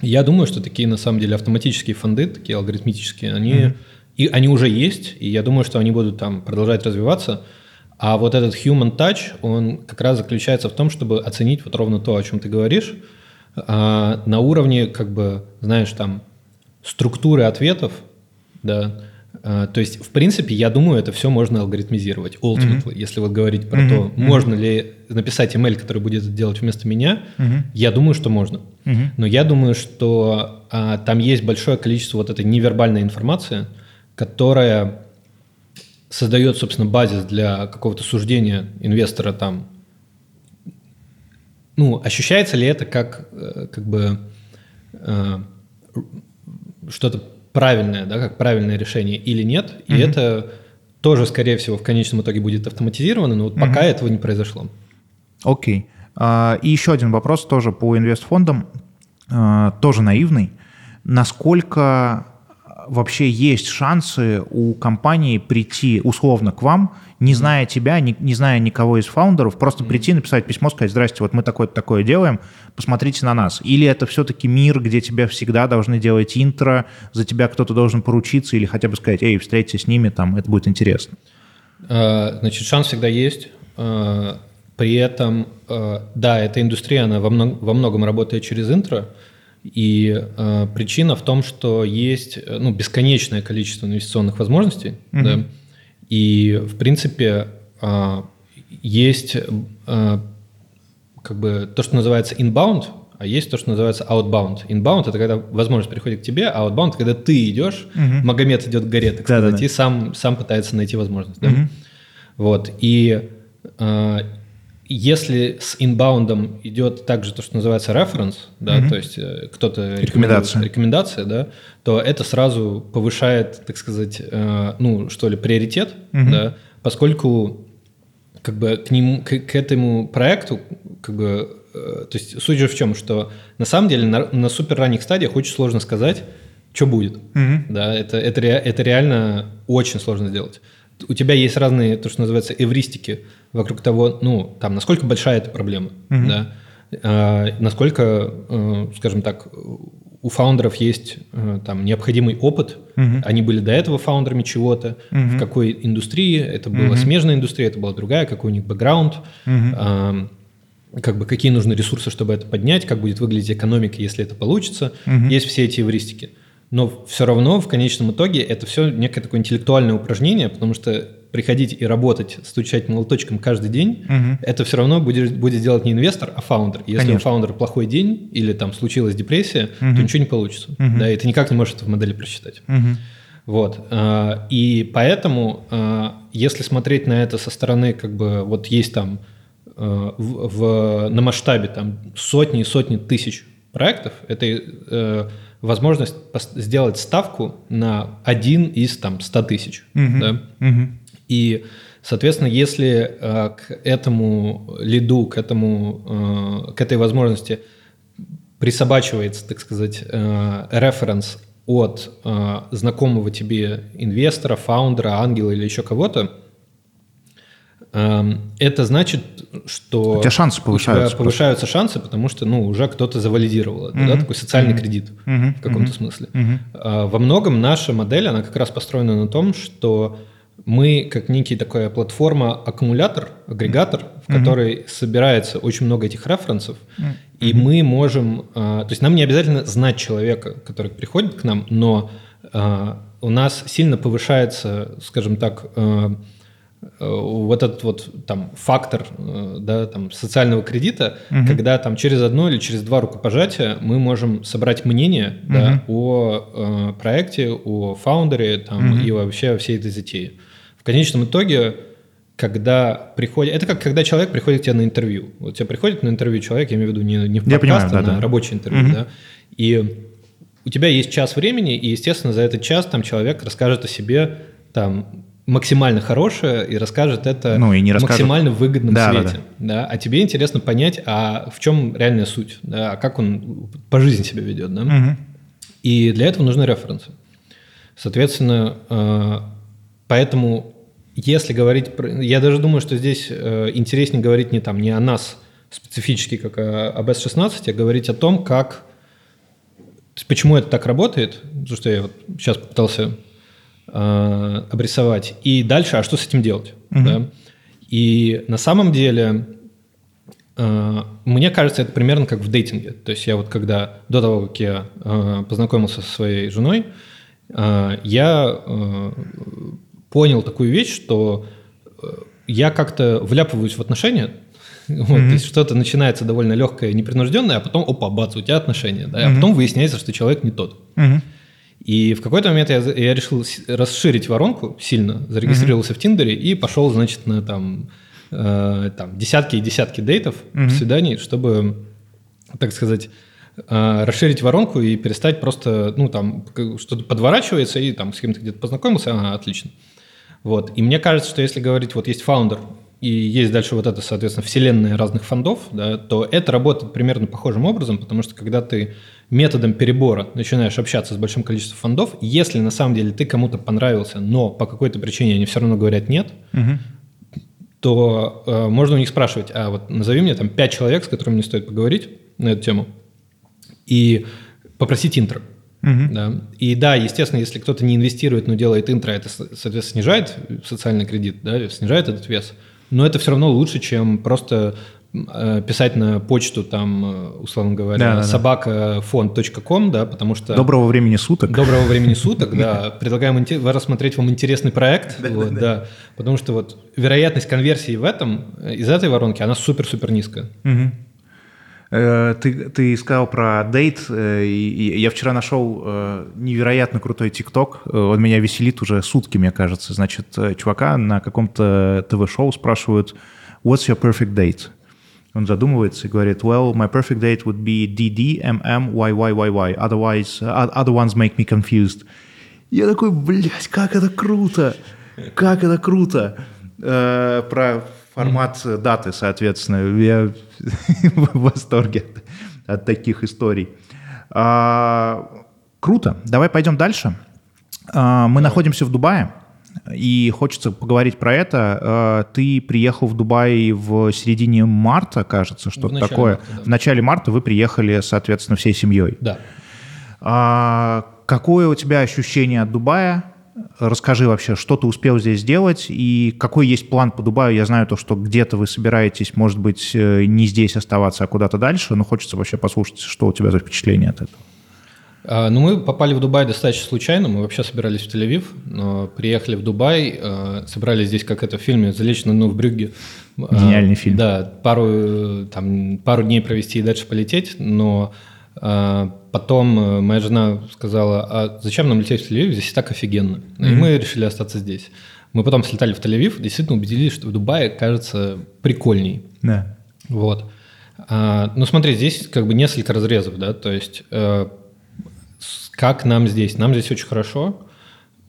Я думаю, что такие на самом деле автоматические фонды, такие алгоритмические, они, угу. и, они уже есть, и я думаю, что они будут там продолжать развиваться. А вот этот human touch, он как раз заключается в том, чтобы оценить вот ровно то, о чем ты говоришь, а, на уровне, как бы, знаешь, там, структуры ответов, да, то есть, в принципе, я думаю, это все можно алгоритмизировать, ultimately, mm-hmm. если вот говорить про mm-hmm. то, mm-hmm. можно ли написать email, который будет это делать вместо меня, mm-hmm. я думаю, что можно. Mm-hmm. Но я думаю, что а, там есть большое количество вот этой невербальной информации, которая создает, собственно, базис для какого-то суждения инвестора там. Ну, ощущается ли это как, э, как бы э, что-то правильное, да, как правильное решение или нет, и mm это тоже, скорее всего, в конечном итоге будет автоматизировано, но вот mm пока этого не произошло. Окей. Okay. А, и еще один вопрос тоже по инвестфондам, а, тоже наивный. Насколько вообще есть шансы у компании прийти условно к вам, не зная тебя, не, не зная никого из фаундеров, просто прийти, написать письмо, сказать, здрасте, вот мы такое-то такое делаем, посмотрите на нас. Или это все-таки мир, где тебя всегда должны делать интро, за тебя кто-то должен поручиться или хотя бы сказать, эй, встретиться с ними, там, это будет интересно. А, значит, шанс всегда есть. А, при этом, а, да, эта индустрия, она во, много, во многом работает через интро, и причина в том, что есть ну, бесконечное количество инвестиционных возможностей, mm-hmm. да, и в принципе э, есть э, как бы то, что называется inbound, а есть то, что называется outbound. Inbound – это когда возможность приходит к тебе, а outbound – это когда ты идешь, угу. Магомед идет к горе, так сказать, Да-да-да. и сам, сам пытается найти возможность. Да? Угу. Вот. И э, если с инбаундом идет также то, что называется reference, да, mm-hmm. то есть э, кто-то рекомендация. рекомендация, да, то это сразу повышает, так сказать, э, ну что ли, приоритет, mm-hmm. да, поскольку как бы к нему, к, к этому проекту, как бы, э, то есть суть же в чем, что на самом деле на, на супер ранних стадиях очень сложно сказать, что будет, mm-hmm. да, это это это реально очень сложно сделать у тебя есть разные, то, что называется, эвристики вокруг того, ну, там, насколько большая эта проблема, mm-hmm. да, а, насколько, э, скажем так, у фаундеров есть э, там необходимый опыт, mm-hmm. они были до этого фаундерами чего-то, mm-hmm. в какой индустрии, это была mm-hmm. смежная индустрия, это была другая, какой у них бэкграунд, mm-hmm. а, как бы какие нужны ресурсы, чтобы это поднять, как будет выглядеть экономика, если это получится, mm-hmm. есть все эти эвристики но все равно в конечном итоге это все некое такое интеллектуальное упражнение, потому что приходить и работать, стучать молоточком каждый день, угу. это все равно будет, будет делать не инвестор, а фаундер. Если Конечно. у фаундера плохой день или там случилась депрессия, угу. то ничего не получится. Угу. Да, и ты никак не можешь это в модели просчитать. Угу. Вот. А, и поэтому, а, если смотреть на это со стороны, как бы вот есть там а, в, в, на масштабе там сотни и сотни тысяч проектов, это э, возможность сделать ставку на один из там 100 тысяч. Угу. Да? Угу. И, соответственно, если э, к этому лиду, к, этому, э, к этой возможности присобачивается, так сказать, э, референс от э, знакомого тебе инвестора, фаундера, ангела или еще кого-то, это значит, что у тебя шансы повышаются. У тебя повышаются шансы, потому что ну, уже кто-то завалидировал это, mm-hmm. да, такой социальный mm-hmm. кредит mm-hmm. в каком-то mm-hmm. смысле. Mm-hmm. Во многом наша модель, она как раз построена на том, что мы как некий такая платформа, аккумулятор, агрегатор, в которой собирается очень много этих референсов, и мы можем, а, то есть нам не обязательно знать человека, который приходит к нам, но а, у нас сильно повышается, скажем так, вот этот вот там фактор э, да, там, социального кредита, угу. когда там через одно или через два рукопожатия мы можем собрать мнение угу. да, о э, проекте, о фаундере там, угу. и вообще о всей этой затее. В конечном итоге, когда приходит... Это как когда человек приходит к тебе на интервью. Вот тебе приходит на интервью человек, я имею в виду не, не в подкаст, понимаю, а да, на да. рабочее интервью, угу. да, и у тебя есть час времени, и, естественно, за этот час там человек расскажет о себе там максимально хорошее и расскажет это ну, и не максимально выгодном да, свете. Да, да. Да? А тебе интересно понять, а в чем реальная суть, да? а как он по жизни себя ведет. Да? Угу. И для этого нужны референсы. Соответственно, э, поэтому если говорить про... Я даже думаю, что здесь э, интереснее говорить не, там, не о нас специфически, как об S16, а говорить о том, как... Почему это так работает, потому что я вот сейчас попытался э, обрисовать. И дальше, а что с этим делать? Угу. Да? И на самом деле, э, мне кажется, это примерно как в дейтинге. То есть я вот когда, до того, как я э, познакомился со своей женой, э, я э, понял такую вещь, что я как-то вляпываюсь в отношения, вот, mm-hmm. то есть что-то начинается довольно легкое, непринужденное, а потом, опа, бац, у тебя отношения, да, mm-hmm. а потом выясняется, что человек не тот. Mm-hmm. И в какой-то момент я, я решил расширить воронку сильно, зарегистрировался mm-hmm. в Тиндере и пошел, значит, на там, э, там десятки и десятки дейтов, mm-hmm. свиданий, чтобы, так сказать, э, расширить воронку и перестать просто, ну, там, что-то подворачивается, и там с кем-то где-то познакомился, ага, отлично. Вот. И мне кажется, что если говорить, вот есть фаундер, и есть дальше вот это, соответственно, вселенная разных фондов, да, то это работает примерно похожим образом, потому что когда ты методом перебора начинаешь общаться с большим количеством фондов, если на самом деле ты кому-то понравился, но по какой-то причине они все равно говорят нет, угу. то э, можно у них спрашивать, а вот назови мне там пять человек, с которыми мне стоит поговорить на эту тему, и попросить интро. Угу. Да. И да, естественно, если кто-то не инвестирует, но делает интро, это, соответственно, снижает социальный кредит, да, снижает этот вес. Но это все равно лучше, чем просто писать на почту, там, э, условно говоря, да, да, собакафонд.ком, да, потому что... Доброго времени суток. Доброго времени суток, да. Предлагаем рассмотреть вам интересный проект, вот, да, потому что вот вероятность конверсии в этом, э, из этой воронки, она супер-супер низкая. Ты, ты сказал про дейт, и я вчера нашел невероятно крутой ТикТок, он меня веселит уже сутки, мне кажется. Значит, чувака на каком-то ТВ-шоу спрашивают, what's your perfect date? Он задумывается и говорит, well, my perfect date would be DD, MM, YYYY, otherwise, uh, other ones make me confused. Я такой, блядь, как это круто, как это круто. Э, про формат даты, соответственно. Я в восторге от таких историй. А, круто. Давай пойдем дальше. А, мы находимся в Дубае. И хочется поговорить про это. Э, ты приехал в Дубай в середине марта, кажется, что-то такое. Марта, да. В начале марта вы приехали, соответственно, всей семьей. Да. А, какое у тебя ощущение от Дубая? Расскажи вообще, что ты успел здесь сделать и какой есть план по Дубаю. Я знаю то, что где-то вы собираетесь, может быть, э, не здесь оставаться, а куда-то дальше, но хочется вообще послушать, что у тебя за впечатление от этого. А, ну, мы попали в Дубай достаточно случайно. Мы вообще собирались в Тель-Авив, приехали в Дубай, а, собрались здесь, как это в фильме «Залечь на дно в брюгге». А, Гениальный фильм. Да, пару, там, пару дней провести и дальше полететь, но потом э, моя жена сказала, а зачем нам лететь в Тель-Авив, здесь и так офигенно. Mm-hmm. И мы решили остаться здесь. Мы потом слетали в Тель-Авив, действительно убедились, что в Дубае кажется прикольней. Да. Вот. ну, смотри, здесь как бы несколько разрезов, да, то есть э, как нам здесь? Нам здесь очень хорошо.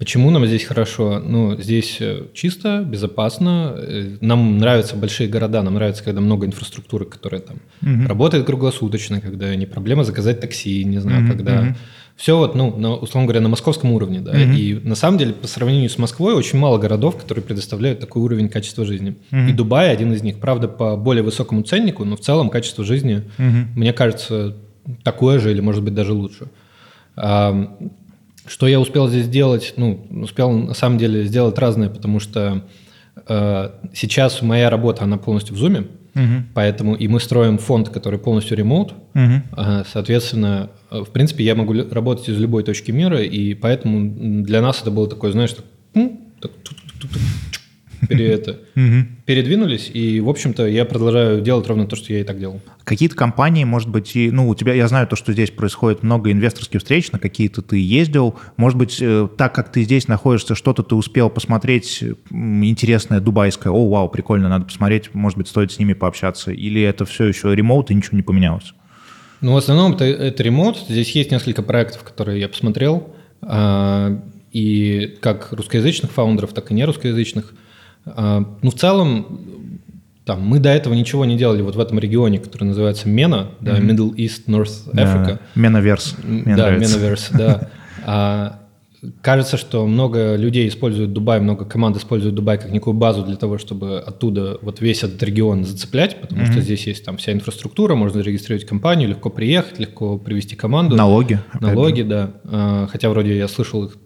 Почему нам здесь хорошо? Ну, здесь э, чисто, безопасно. Э, нам нравятся большие города, нам нравится, когда много инфраструктуры, которая там угу. работает круглосуточно, когда не проблема заказать такси, не знаю, угу, когда... Угу. Все вот, ну, на, условно говоря, на московском уровне, да. Угу. И на самом деле, по сравнению с Москвой, очень мало городов, которые предоставляют такой уровень качества жизни. Угу. И Дубай один из них. Правда, по более высокому ценнику, но в целом качество жизни, угу. мне кажется, такое же или, может быть, даже лучше. Что я успел здесь сделать? Ну, успел на самом деле сделать разное, потому что э, сейчас моя работа, она полностью в Zoom, угу. поэтому и мы строим фонд, который полностью ремоут. Угу. Соответственно, в принципе, я могу работать из любой точки мира, и поэтому для нас это было такое, знаешь, так, так это, передвинулись, и, в общем-то, я продолжаю делать ровно то, что я и так делал. Какие-то компании, может быть, и, ну, у тебя, я знаю то, что здесь происходит много инвесторских встреч, на какие-то ты ездил, может быть, э, так как ты здесь находишься, что-то ты успел посмотреть интересное, дубайское, о, вау, прикольно, надо посмотреть, может быть, стоит с ними пообщаться, или это все еще ремоут и ничего не поменялось? Ну, в основном это, это ремоут, здесь есть несколько проектов, которые я посмотрел, а, и как русскоязычных фаундеров, так и нерусскоязычных. А, ну, в целом, там, мы до этого ничего не делали вот в этом регионе, который называется MENA, да, Middle East, North Africa. Да, Менаверс. Да, Менаверс, да. А, кажется, что много людей используют Дубай, много команд используют Дубай как некую базу для того, чтобы оттуда вот весь этот регион зацеплять, потому mm-hmm. что здесь есть там вся инфраструктура, можно зарегистрировать компанию, легко приехать, легко привести команду. Налоги. Налоги, да. А, хотя вроде я слышал, их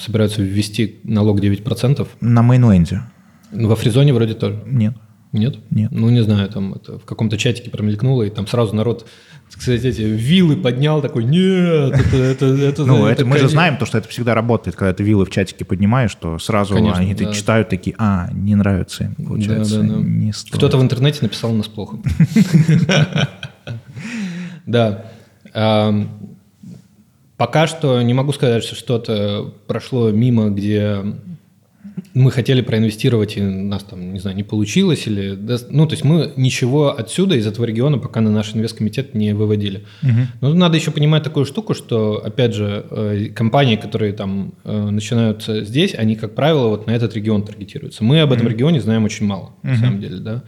собираются ввести налог 9%. На мейнленде. Во фризоне вроде тоже. Нет. Нет? Нет. Ну, не знаю, там это в каком-то чатике промелькнуло, и там сразу народ, кстати, эти вилы поднял, такой, нет, это... это, это ну, это, мы же знаем, то, что это всегда работает, когда ты вилы в чатике поднимаешь, что сразу конечно, они да. читают такие, а, не нравится им, получается, да, да, да. не стоит. Кто-то в интернете написал нас плохо. Да. Пока что не могу сказать, что что-то прошло мимо, где мы хотели проинвестировать, и у нас там, не знаю, не получилось, или... Ну, то есть мы ничего отсюда, из этого региона, пока на наш инвесткомитет не выводили. Угу. Но надо еще понимать такую штуку, что, опять же, э, компании, которые там э, начинаются здесь, они, как правило, вот на этот регион таргетируются. Мы об этом угу. регионе знаем очень мало, угу. на самом деле, да.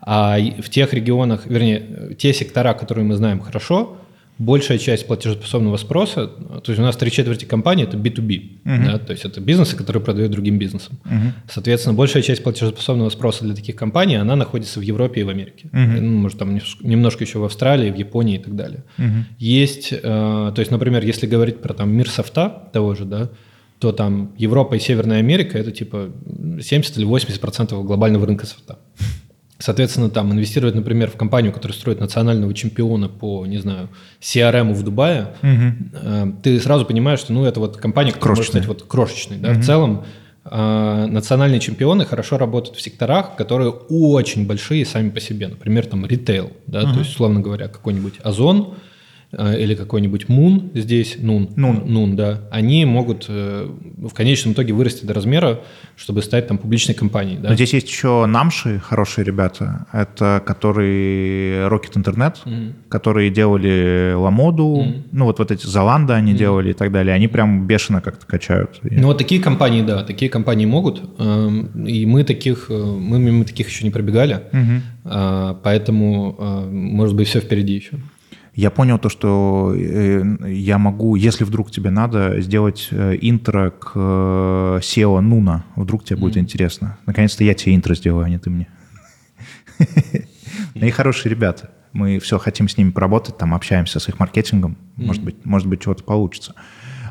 А в тех регионах, вернее, те сектора, которые мы знаем хорошо, большая часть платежеспособного спроса, то есть у нас три четверти компаний это B2B, uh-huh. да, то есть это бизнесы, которые продают другим бизнесам. Uh-huh. Соответственно, большая часть платежеспособного спроса для таких компаний, она находится в Европе и в Америке. Uh-huh. Ну, может, там немножко еще в Австралии, в Японии и так далее. Uh-huh. Есть, э, то есть, например, если говорить про там мир софта того же, да, то там Европа и Северная Америка это типа 70 или 80 процентов глобального рынка софта. Соответственно, там инвестировать, например, в компанию, которая строит национального чемпиона по, не знаю, CRM в Дубае, угу. ты сразу понимаешь, что ну, это вот компания, которая крошечная. может стать вот крошечной. Да? Угу. В целом, э, национальные чемпионы хорошо работают в секторах, которые очень большие сами по себе. Например, там ритейл, да, угу. то есть, условно говоря, какой-нибудь Озон – или какой-нибудь Мун здесь, Нун, Нун, Нун, да, они могут э, в конечном итоге вырасти до размера, чтобы стать там публичной компанией. Да? Но здесь есть еще намши, хорошие ребята, это которые Rocket Internet, mm-hmm. которые делали Ламоду, mm-hmm. ну вот, вот эти Золанда они mm-hmm. делали и так далее, они прям бешено как-то качают. Ну вот такие компании, да, такие компании могут, эм, и мы таких, э, мы мимо таких еще не пробегали, mm-hmm. поэтому, может быть, все впереди еще. Я понял то, что э, я могу, если вдруг тебе надо, сделать э, интро к э, SEO Нуна. Вдруг тебе mm-hmm. будет интересно. Наконец-то я тебе интро сделаю, а не ты мне. Ну и хорошие ребята. Мы все хотим с ними поработать, там общаемся с их маркетингом. Может быть, может быть, чего-то получится.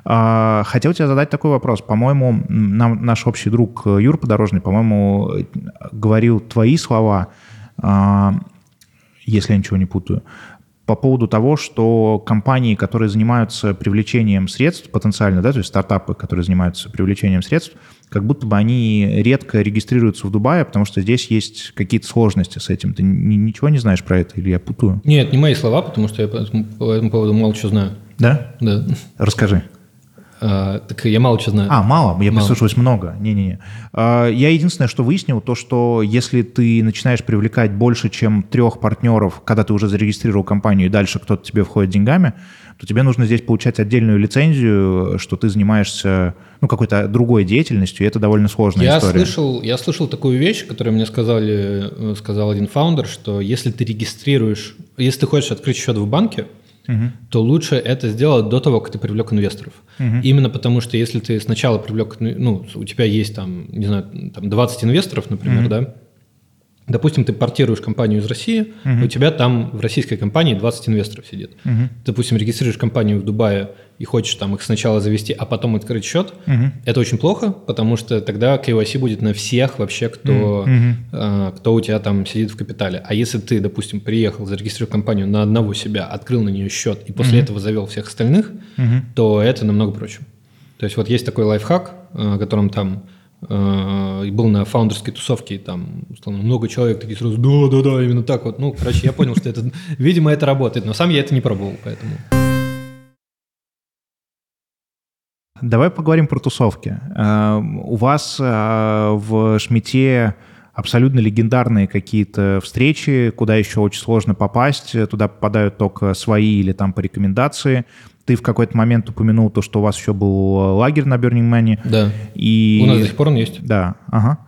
А, хотел тебе задать такой вопрос. По-моему, наш общий друг Юр Подорожный, по-моему, говорил твои слова, а, если я ничего не путаю, по поводу того, что компании, которые занимаются привлечением средств потенциально, да, то есть стартапы, которые занимаются привлечением средств, как будто бы они редко регистрируются в Дубае, потому что здесь есть какие-то сложности с этим. Ты ничего не знаешь про это или я путаю? Нет, не мои слова, потому что я по этому поводу мало чего знаю. Да? Да. Расскажи. А, так я мало что знаю. А, мало? Я мало. прислушиваюсь много. Не-не-не. А, я единственное, что выяснил, то, что если ты начинаешь привлекать больше, чем трех партнеров, когда ты уже зарегистрировал компанию, и дальше кто-то тебе входит деньгами, то тебе нужно здесь получать отдельную лицензию, что ты занимаешься ну, какой-то другой деятельностью, и это довольно сложная я история. Слышал, я слышал такую вещь, которую мне сказали, э, сказал один фаундер, что если ты регистрируешь, если ты хочешь открыть счет в банке, угу. то лучше это сделать до того, как ты привлек инвесторов. Угу. Именно потому, что если ты сначала привлек, ну, у тебя есть там, не знаю, там 20 инвесторов, например, угу. да, Допустим, ты портируешь компанию из России, uh-huh. у тебя там в российской компании 20 инвесторов сидит. Uh-huh. Допустим, регистрируешь компанию в Дубае и хочешь там их сначала завести, а потом открыть счет. Uh-huh. Это очень плохо, потому что тогда KYC будет на всех вообще, кто, uh-huh. э, кто у тебя там сидит в капитале. А если ты, допустим, приехал, зарегистрировал компанию на одного себя, открыл на нее счет и после uh-huh. этого завел всех остальных, uh-huh. то это намного проще. То есть вот есть такой лайфхак, о котором там Э, и был на фаундерской тусовке, там условно, много человек такие сразу, да-да-да, именно так вот. Ну, короче, я понял, что это, видимо, это работает, но сам я это не пробовал, поэтому... Давай поговорим про тусовки. Э, у вас э, в Шмите абсолютно легендарные какие-то встречи, куда еще очень сложно попасть, туда попадают только свои или там по рекомендации. Ты в какой-то момент упомянул то, что у вас еще был лагерь на Burning Man. Да. И... У нас до сих пор он есть. Да, ага.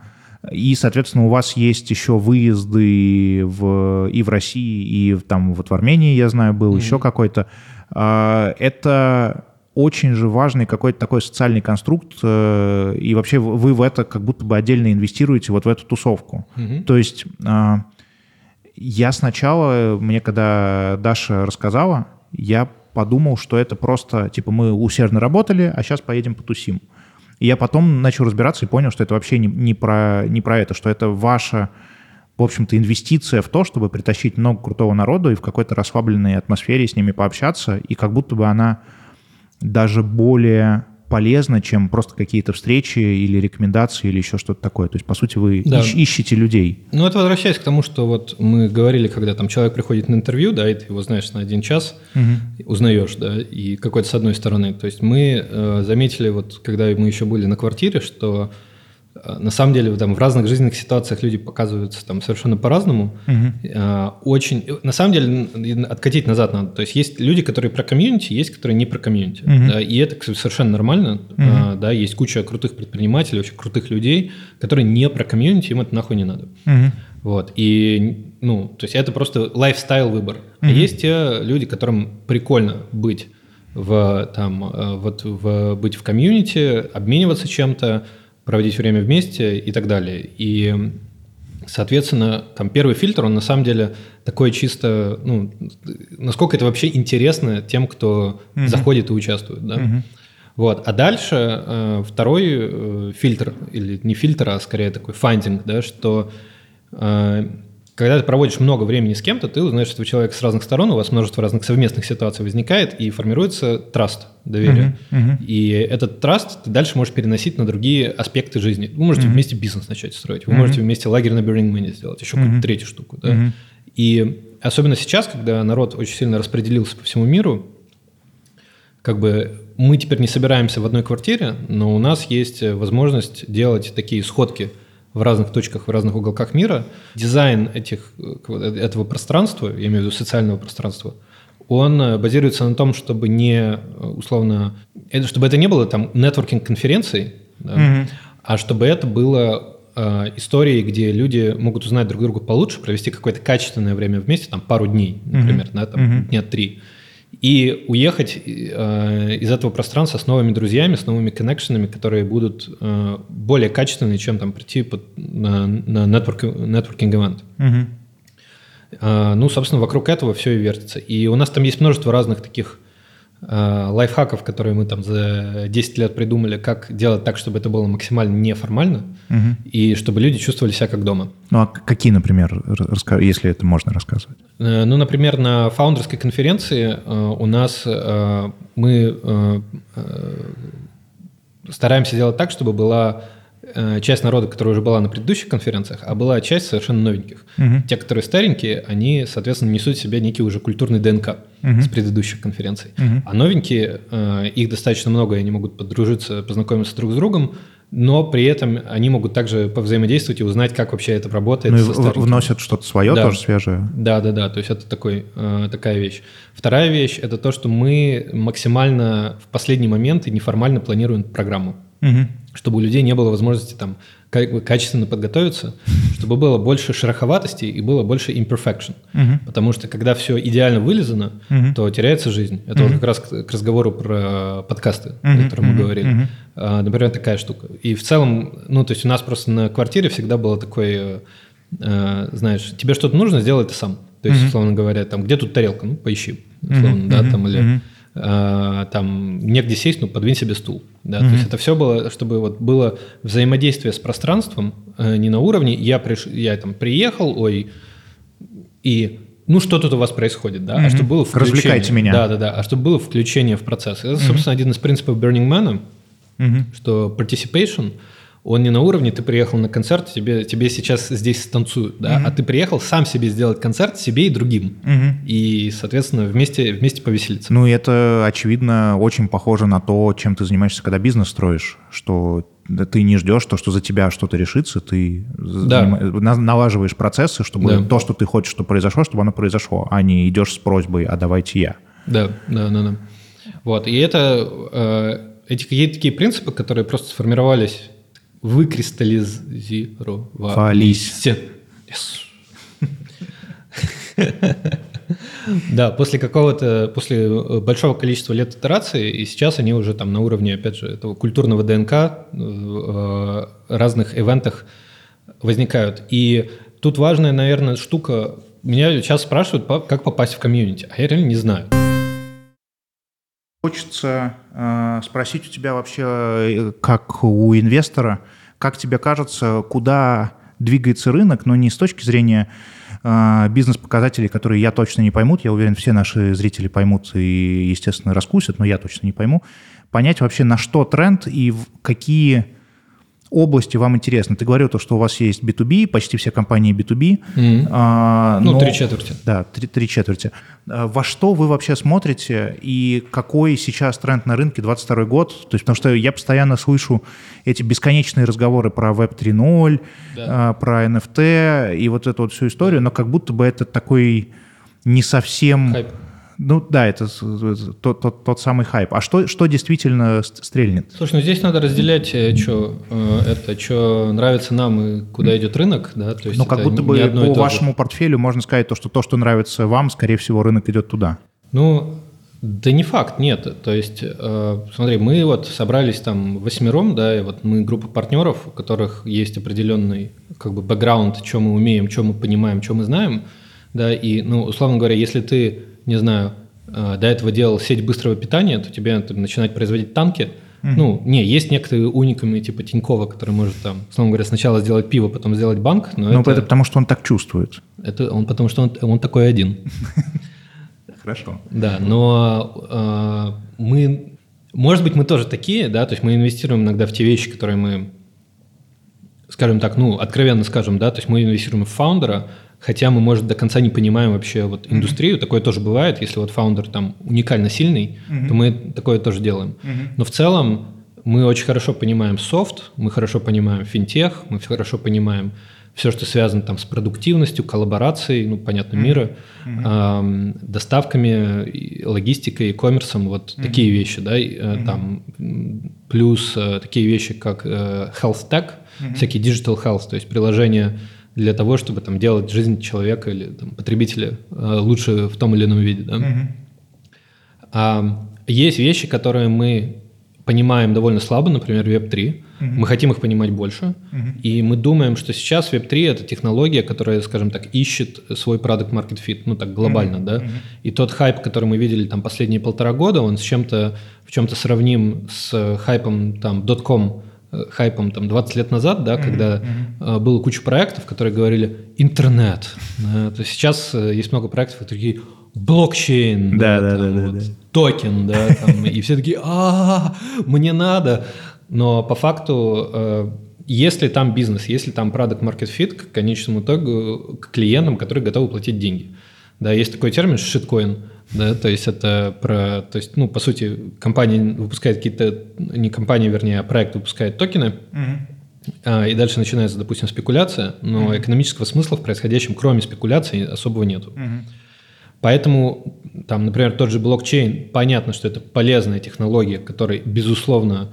И, соответственно, у вас есть еще выезды в, и в России, и там вот в Армении, я знаю, был mm-hmm. еще какой-то. А, это очень же важный какой-то такой социальный конструкт, э, и вообще вы в это как будто бы отдельно инвестируете, вот в эту тусовку. Mm-hmm. То есть а, я сначала, мне когда Даша рассказала, я подумал, что это просто, типа, мы усердно работали, а сейчас поедем потусим. И я потом начал разбираться и понял, что это вообще не, не, про, не про это, что это ваша, в общем-то, инвестиция в то, чтобы притащить много крутого народу и в какой-то расслабленной атмосфере с ними пообщаться, и как будто бы она даже более полезно, чем просто какие-то встречи или рекомендации или еще что-то такое. То есть, по сути, вы да. ищ- ищете людей. Ну, это возвращаясь к тому, что вот мы говорили, когда там человек приходит на интервью, да, и ты его знаешь на один час, угу. узнаешь, да, и какой-то с одной стороны. То есть мы э, заметили, вот когда мы еще были на квартире, что на самом деле там в разных жизненных ситуациях люди показываются там совершенно по-разному. Угу. Очень, на самом деле, откатить назад надо. То есть есть люди, которые про комьюнити, есть, которые не про комьюнити. Угу. Да, и это совершенно нормально. Угу. Да, есть куча крутых предпринимателей, очень крутых людей, которые не про комьюнити, им это нахуй не надо. Угу. Вот. И, ну, то есть это просто lifestyle выбор. Угу. А есть те люди, которым прикольно быть в, там, э, вот, в, быть в комьюнити, обмениваться чем-то, проводить время вместе и так далее. И, соответственно, там первый фильтр, он на самом деле такой чисто, ну, насколько это вообще интересно тем, кто угу. заходит и участвует, да. Угу. Вот. А дальше э, второй э, фильтр, или не фильтр, а скорее такой фандинг, да, что э, когда ты проводишь много времени с кем-то, ты узнаешь этого человека с разных сторон, у вас множество разных совместных ситуаций возникает, и формируется траст, доверие. Uh-huh, uh-huh. И этот траст ты дальше можешь переносить на другие аспекты жизни. Вы можете uh-huh. вместе бизнес начать строить, вы uh-huh. можете вместе лагерь на Burning Man сделать, еще uh-huh. какую-то третью штуку. Да? Uh-huh. И особенно сейчас, когда народ очень сильно распределился по всему миру, как бы мы теперь не собираемся в одной квартире, но у нас есть возможность делать такие сходки – в разных точках, в разных уголках мира, дизайн этих, этого пространства, я имею в виду социального пространства, он э, базируется на том, чтобы не э, условно, чтобы это не было там нетворкинг конференций, да, mm-hmm. а чтобы это было э, историей, где люди могут узнать друг друга получше, провести какое-то качественное время вместе, там пару дней, например, mm-hmm. да, там mm-hmm. дня три и уехать э, из этого пространства с новыми друзьями, с новыми коннекшенами, которые будут э, более качественные, чем там прийти под, на, на event. Угу. Э, ну, собственно, вокруг этого все и вертится. И у нас там есть множество разных таких Э, лайфхаков, которые мы там за 10 лет придумали, как делать так, чтобы это было максимально неформально, угу. и чтобы люди чувствовали себя как дома. Ну а какие, например, если это можно рассказывать? Э, ну, например, на фаундерской конференции э, у нас мы стараемся делать так, чтобы была Э, часть народа, которая уже была на предыдущих конференциях, а была часть совершенно новеньких. Угу. Те, которые старенькие, они, соответственно, несут в себе некий уже культурный ДНК угу. с предыдущих конференций. Угу. А новенькие, э, их достаточно много, и они могут подружиться, познакомиться друг с другом, но при этом они могут также повзаимодействовать и узнать, как вообще это работает. Ну и вносят что-то свое, да. тоже свежее. Да, да, да. То есть это такой, э, такая вещь. Вторая вещь – это то, что мы максимально в последний момент и неформально планируем программу. Угу чтобы у людей не было возможности там качественно подготовиться, чтобы было больше шероховатости и было больше imperfection. Uh-huh. Потому что когда все идеально вылезано, uh-huh. то теряется жизнь. Это uh-huh. вот как раз к, к разговору про подкасты, uh-huh. о котором мы говорили. Uh-huh. А, например, такая штука. И в целом, ну, то есть у нас просто на квартире всегда было такое, а, знаешь, тебе что-то нужно, сделай это сам. То есть, uh-huh. условно говоря, там, где тут тарелка? Ну, поищи. Условно, uh-huh. да, там, или... Э, там негде сесть, ну подвинь себе стул. Да? Mm-hmm. То есть это все было, чтобы вот было взаимодействие с пространством э, не на уровне я, приш... я там приехал, ой, и ну что тут у вас происходит, да, mm-hmm. а чтобы было включение. Развлекайте меня. Да, да, да, а чтобы было включение в процесс. Это, собственно, mm-hmm. один из принципов Burning Man, mm-hmm. что participation – он не на уровне, ты приехал на концерт, тебе, тебе сейчас здесь станцуют, да, угу. а ты приехал сам себе сделать концерт, себе и другим. Угу. И, соответственно, вместе, вместе повеселиться. Ну, это, очевидно, очень похоже на то, чем ты занимаешься, когда бизнес строишь, что ты не ждешь то, что за тебя что-то решится, ты да. налаживаешь процессы, чтобы да. то, что ты хочешь, чтобы произошло, чтобы оно произошло, а не идешь с просьбой «а давайте я». Да, да, да. да. Вот, и это, э, эти какие-то такие принципы, которые просто сформировались, выкристаллизировались. Yes. Да, после какого-то, после э, большого количества лет итерации, и сейчас они уже там на уровне, опять же, этого культурного ДНК в э, разных ивентах возникают. И тут важная, наверное, штука. Меня сейчас спрашивают, как попасть в комьюнити, а я реально не знаю. Хочется э, спросить у тебя вообще, э, как у инвестора, как тебе кажется, куда двигается рынок, но не с точки зрения э, бизнес-показателей, которые я точно не поймут, я уверен, все наши зрители поймут и, естественно, раскусят, но я точно не пойму, понять вообще, на что тренд и какие области вам интересно? Ты говорил то, что у вас есть B2B, почти все компании B2B. Mm-hmm. А, ну, три четверти. Да, три, три четверти. А, во что вы вообще смотрите и какой сейчас тренд на рынке 22 год? То есть, потому что я постоянно слышу эти бесконечные разговоры про Web 3.0, да. а, про NFT и вот эту вот всю историю, но как будто бы это такой не совсем... Хайп ну да, это тот, тот, тот самый хайп. А что, что действительно стрельнет? Слушай, ну здесь надо разделять, что э, э, это, что нравится нам и куда идет рынок, да? То есть ну как будто бы по вашему портфелю можно сказать то, что то, что нравится вам, скорее всего, рынок идет туда. Ну, да не факт, нет. То есть, э, смотри, мы вот собрались там восьмером, да, и вот мы группа партнеров, у которых есть определенный как бы бэкграунд, что мы умеем, что мы понимаем, что мы знаем, да, и, ну, условно говоря, если ты не знаю, э, до этого делал сеть быстрого питания, то тебе надо начинать производить танки. Mm-hmm. Ну, не, есть некоторые уникумы типа Тинькова, который может там, условно говоря, сначала сделать пиво, потом сделать банк. Но ну, это, это потому, что он так чувствует. Это он потому, что он, он такой один. Хорошо. Да, но э, мы, может быть, мы тоже такие, да, то есть мы инвестируем иногда в те вещи, которые мы, скажем так, ну, откровенно скажем, да, то есть мы инвестируем в фаундера, хотя мы, может, до конца не понимаем вообще вот индустрию. Mm-hmm. Такое тоже бывает, если вот фаундер там уникально сильный, mm-hmm. то мы такое тоже делаем. Mm-hmm. Но в целом мы очень хорошо понимаем софт, мы хорошо понимаем финтех, мы хорошо понимаем все, что связано там с продуктивностью, коллаборацией, ну, понятно, mm-hmm. мира, mm-hmm. Э, доставками, логистикой, коммерсом, вот mm-hmm. такие вещи, да, mm-hmm. там плюс э, такие вещи, как э, health tech, mm-hmm. всякие digital health, то есть приложения для того, чтобы там делать жизнь человека или там, потребителя э, лучше в том или ином виде. Да? Mm-hmm. А, есть вещи, которые мы понимаем довольно слабо, например, Web3. Mm-hmm. Мы хотим их понимать больше. Mm-hmm. И мы думаем, что сейчас Web3 это технология, которая, скажем так, ищет свой продукт market fit, ну так глобально, mm-hmm. да. Mm-hmm. И тот хайп, который мы видели там последние полтора года, он с чем-то в чем-то сравним с хайпом там .com Э, хайпом там 20 лет назад, да, mm-hmm. когда mm-hmm. было куча проектов, которые говорили интернет. Да, то сейчас э, есть много проектов, которые такие блокчейн, да, да, да, да, да, токен, да, там, и все такие, а, мне надо. Но по факту, если там бизнес, если там product market fit к конечному итогу, к клиентам, которые готовы платить деньги. Да, есть такой термин шиткоин да, то есть это про, то есть, ну, по сути, компания выпускает какие-то, не компания, вернее, а проект выпускает токены, угу. и дальше начинается, допустим, спекуляция, но угу. экономического смысла в происходящем, кроме спекуляции, особого нету. Угу. Поэтому, там, например, тот же блокчейн, понятно, что это полезная технология, которой, безусловно,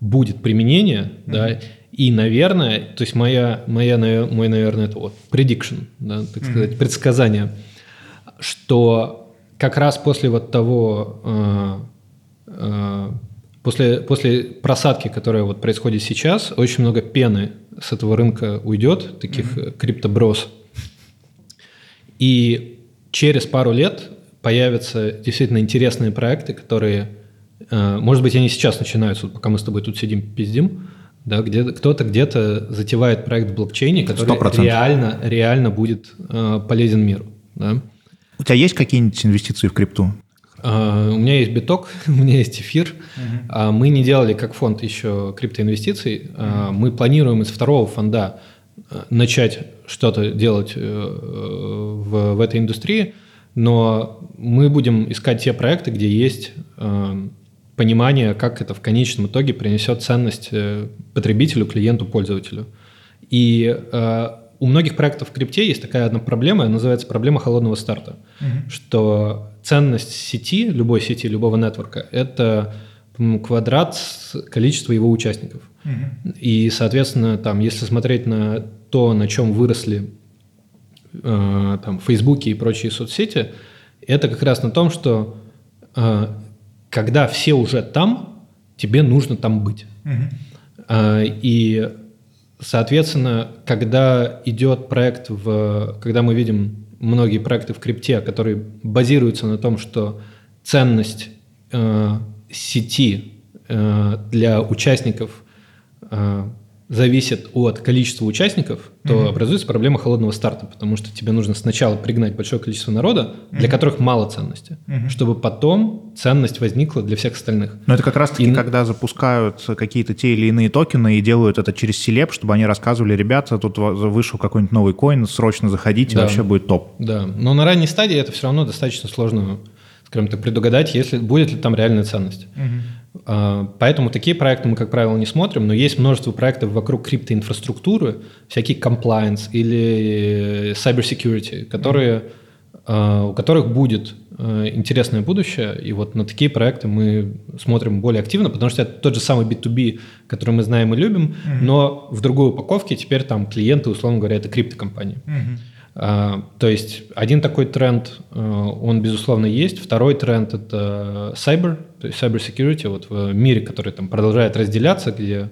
будет применение, mm да, и, наверное, то есть моя, моя, мой, наверное, это вот prediction, да, так сказать, mm предсказание, что как раз после вот того, э, э, после, после просадки, которая вот происходит сейчас, очень много пены с этого рынка уйдет, таких mm-hmm. криптоброс. И через пару лет появятся действительно интересные проекты, которые, может быть, они сейчас начинаются, пока мы с тобой тут сидим, пиздим, да, где кто-то где-то затевает проект в блокчейне, который 100%. реально, реально будет э, полезен миру. Да? У тебя есть какие-нибудь инвестиции в крипту? Uh, у меня есть биток, у меня есть эфир. Uh-huh. Uh, мы не делали как фонд еще криптоинвестиций. Uh, мы планируем из второго фонда начать что-то делать э, в, в этой индустрии, но мы будем искать те проекты, где есть понимание, как это в конечном итоге принесет ценность э, потребителю, клиенту, пользователю. И у многих проектов в крипте есть такая одна проблема, называется проблема холодного старта, угу. что ценность сети, любой сети, любого нетворка, это квадрат количества его участников. Угу. И, соответственно, там, если смотреть на то, на чем выросли э, там, Фейсбуке и прочие соцсети, это как раз на том, что э, когда все уже там, тебе нужно там быть. Угу. Э, и Соответственно, когда идет проект в... Когда мы видим многие проекты в крипте, которые базируются на том, что ценность э, сети э, для участников э, зависит от количества участников, то mm-hmm. образуется проблема холодного старта, потому что тебе нужно сначала пригнать большое количество народа, mm-hmm. для которых мало ценности, mm-hmm. чтобы потом ценность возникла для всех остальных. Но это как раз-таки, и... когда запускают какие-то те или иные токены и делают это через селеп, чтобы они рассказывали, ребята, тут вышел какой-нибудь новый коин, срочно заходите, да. вообще будет топ. Да, но на ранней стадии это все равно достаточно сложно, скажем так, предугадать, если будет ли там реальная ценность. Mm-hmm. А, поэтому такие проекты мы, как правило, не смотрим, но есть множество проектов вокруг криптоинфраструктуры, всякие compliance или cyber security, которые, mm-hmm. у которых будет а, интересное будущее, и вот на такие проекты мы смотрим более активно, потому что это тот же самый B2B, который мы знаем и любим, mm-hmm. но в другой упаковке теперь там клиенты, условно говоря, это криптокомпании. Mm-hmm. А, то есть один такой тренд, э, он безусловно есть. Второй тренд – это cyber, то есть cyber security вот в мире, который там продолжает разделяться, где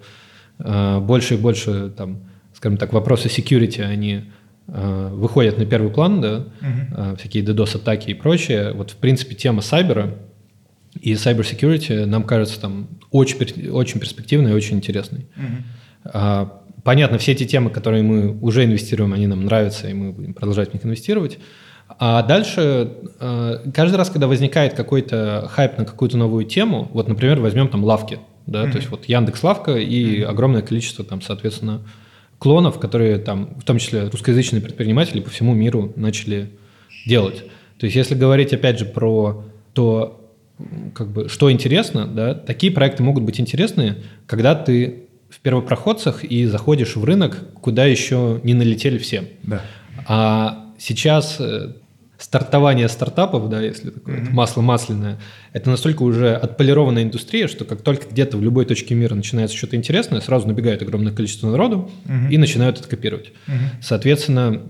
э, больше и больше, там, скажем так, вопросы security, они э, выходят на первый план, да, угу. всякие DDoS-атаки и прочее. Вот, в принципе, тема сайбера и cyber security нам кажется там очень, очень перспективной и очень интересной. Угу. Понятно, все эти темы, которые мы уже инвестируем, они нам нравятся, и мы будем продолжать в них инвестировать. А дальше, э, каждый раз, когда возникает какой-то хайп на какую-то новую тему, вот, например, возьмем там лавки, да, mm-hmm. то есть вот Яндекс Лавка и mm-hmm. огромное количество там, соответственно, клонов, которые там, в том числе русскоязычные предприниматели по всему миру начали делать. То есть если говорить опять же про то, как бы, что интересно, да, такие проекты могут быть интересны, когда ты в первопроходцах и заходишь в рынок, куда еще не налетели все. Да. А сейчас э, стартование стартапов, да, если такое mm-hmm. масло масляное, это настолько уже отполированная индустрия, что как только где-то в любой точке мира начинается что-то интересное, сразу набегает огромное количество народу mm-hmm. и начинают это копировать. Mm-hmm. Соответственно,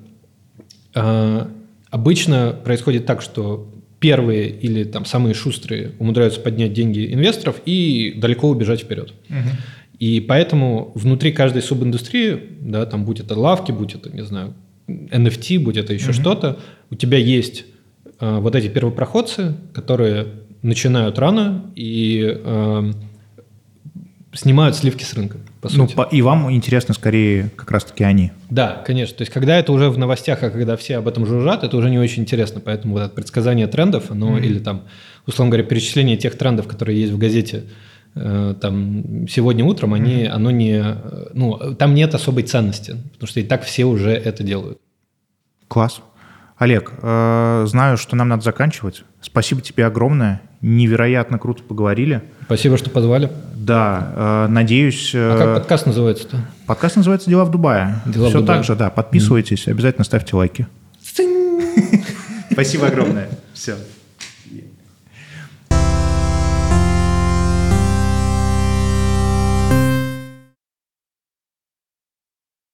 э, обычно происходит так, что первые или там самые шустрые умудряются поднять деньги инвесторов и далеко убежать вперед. Mm-hmm. И поэтому внутри каждой субиндустрии, да, там будь это лавки, будь это, не знаю, NFT, будь это еще mm-hmm. что-то, у тебя есть э, вот эти первопроходцы, которые начинают рано и э, снимают сливки с рынка, по ну, сути. По, и вам интересно скорее как раз-таки они. Да, конечно. То есть, когда это уже в новостях, а когда все об этом жужжат, это уже не очень интересно. Поэтому вот это предсказание трендов, оно, mm-hmm. или там, условно говоря, перечисление тех трендов, которые есть в газете, там сегодня утром, они, mm-hmm. оно не, ну, там нет особой ценности, потому что и так все уже это делают. Класс. Олег, э, знаю, что нам надо заканчивать. Спасибо тебе огромное. Невероятно круто поговорили. Спасибо, что позвали. Да, э, надеюсь... А как подкаст называется-то? Подкаст называется «Дела в Дубае». Дела Все в Дубае. так же, да. Подписывайтесь, mm-hmm. обязательно ставьте лайки. Спасибо огромное. Все.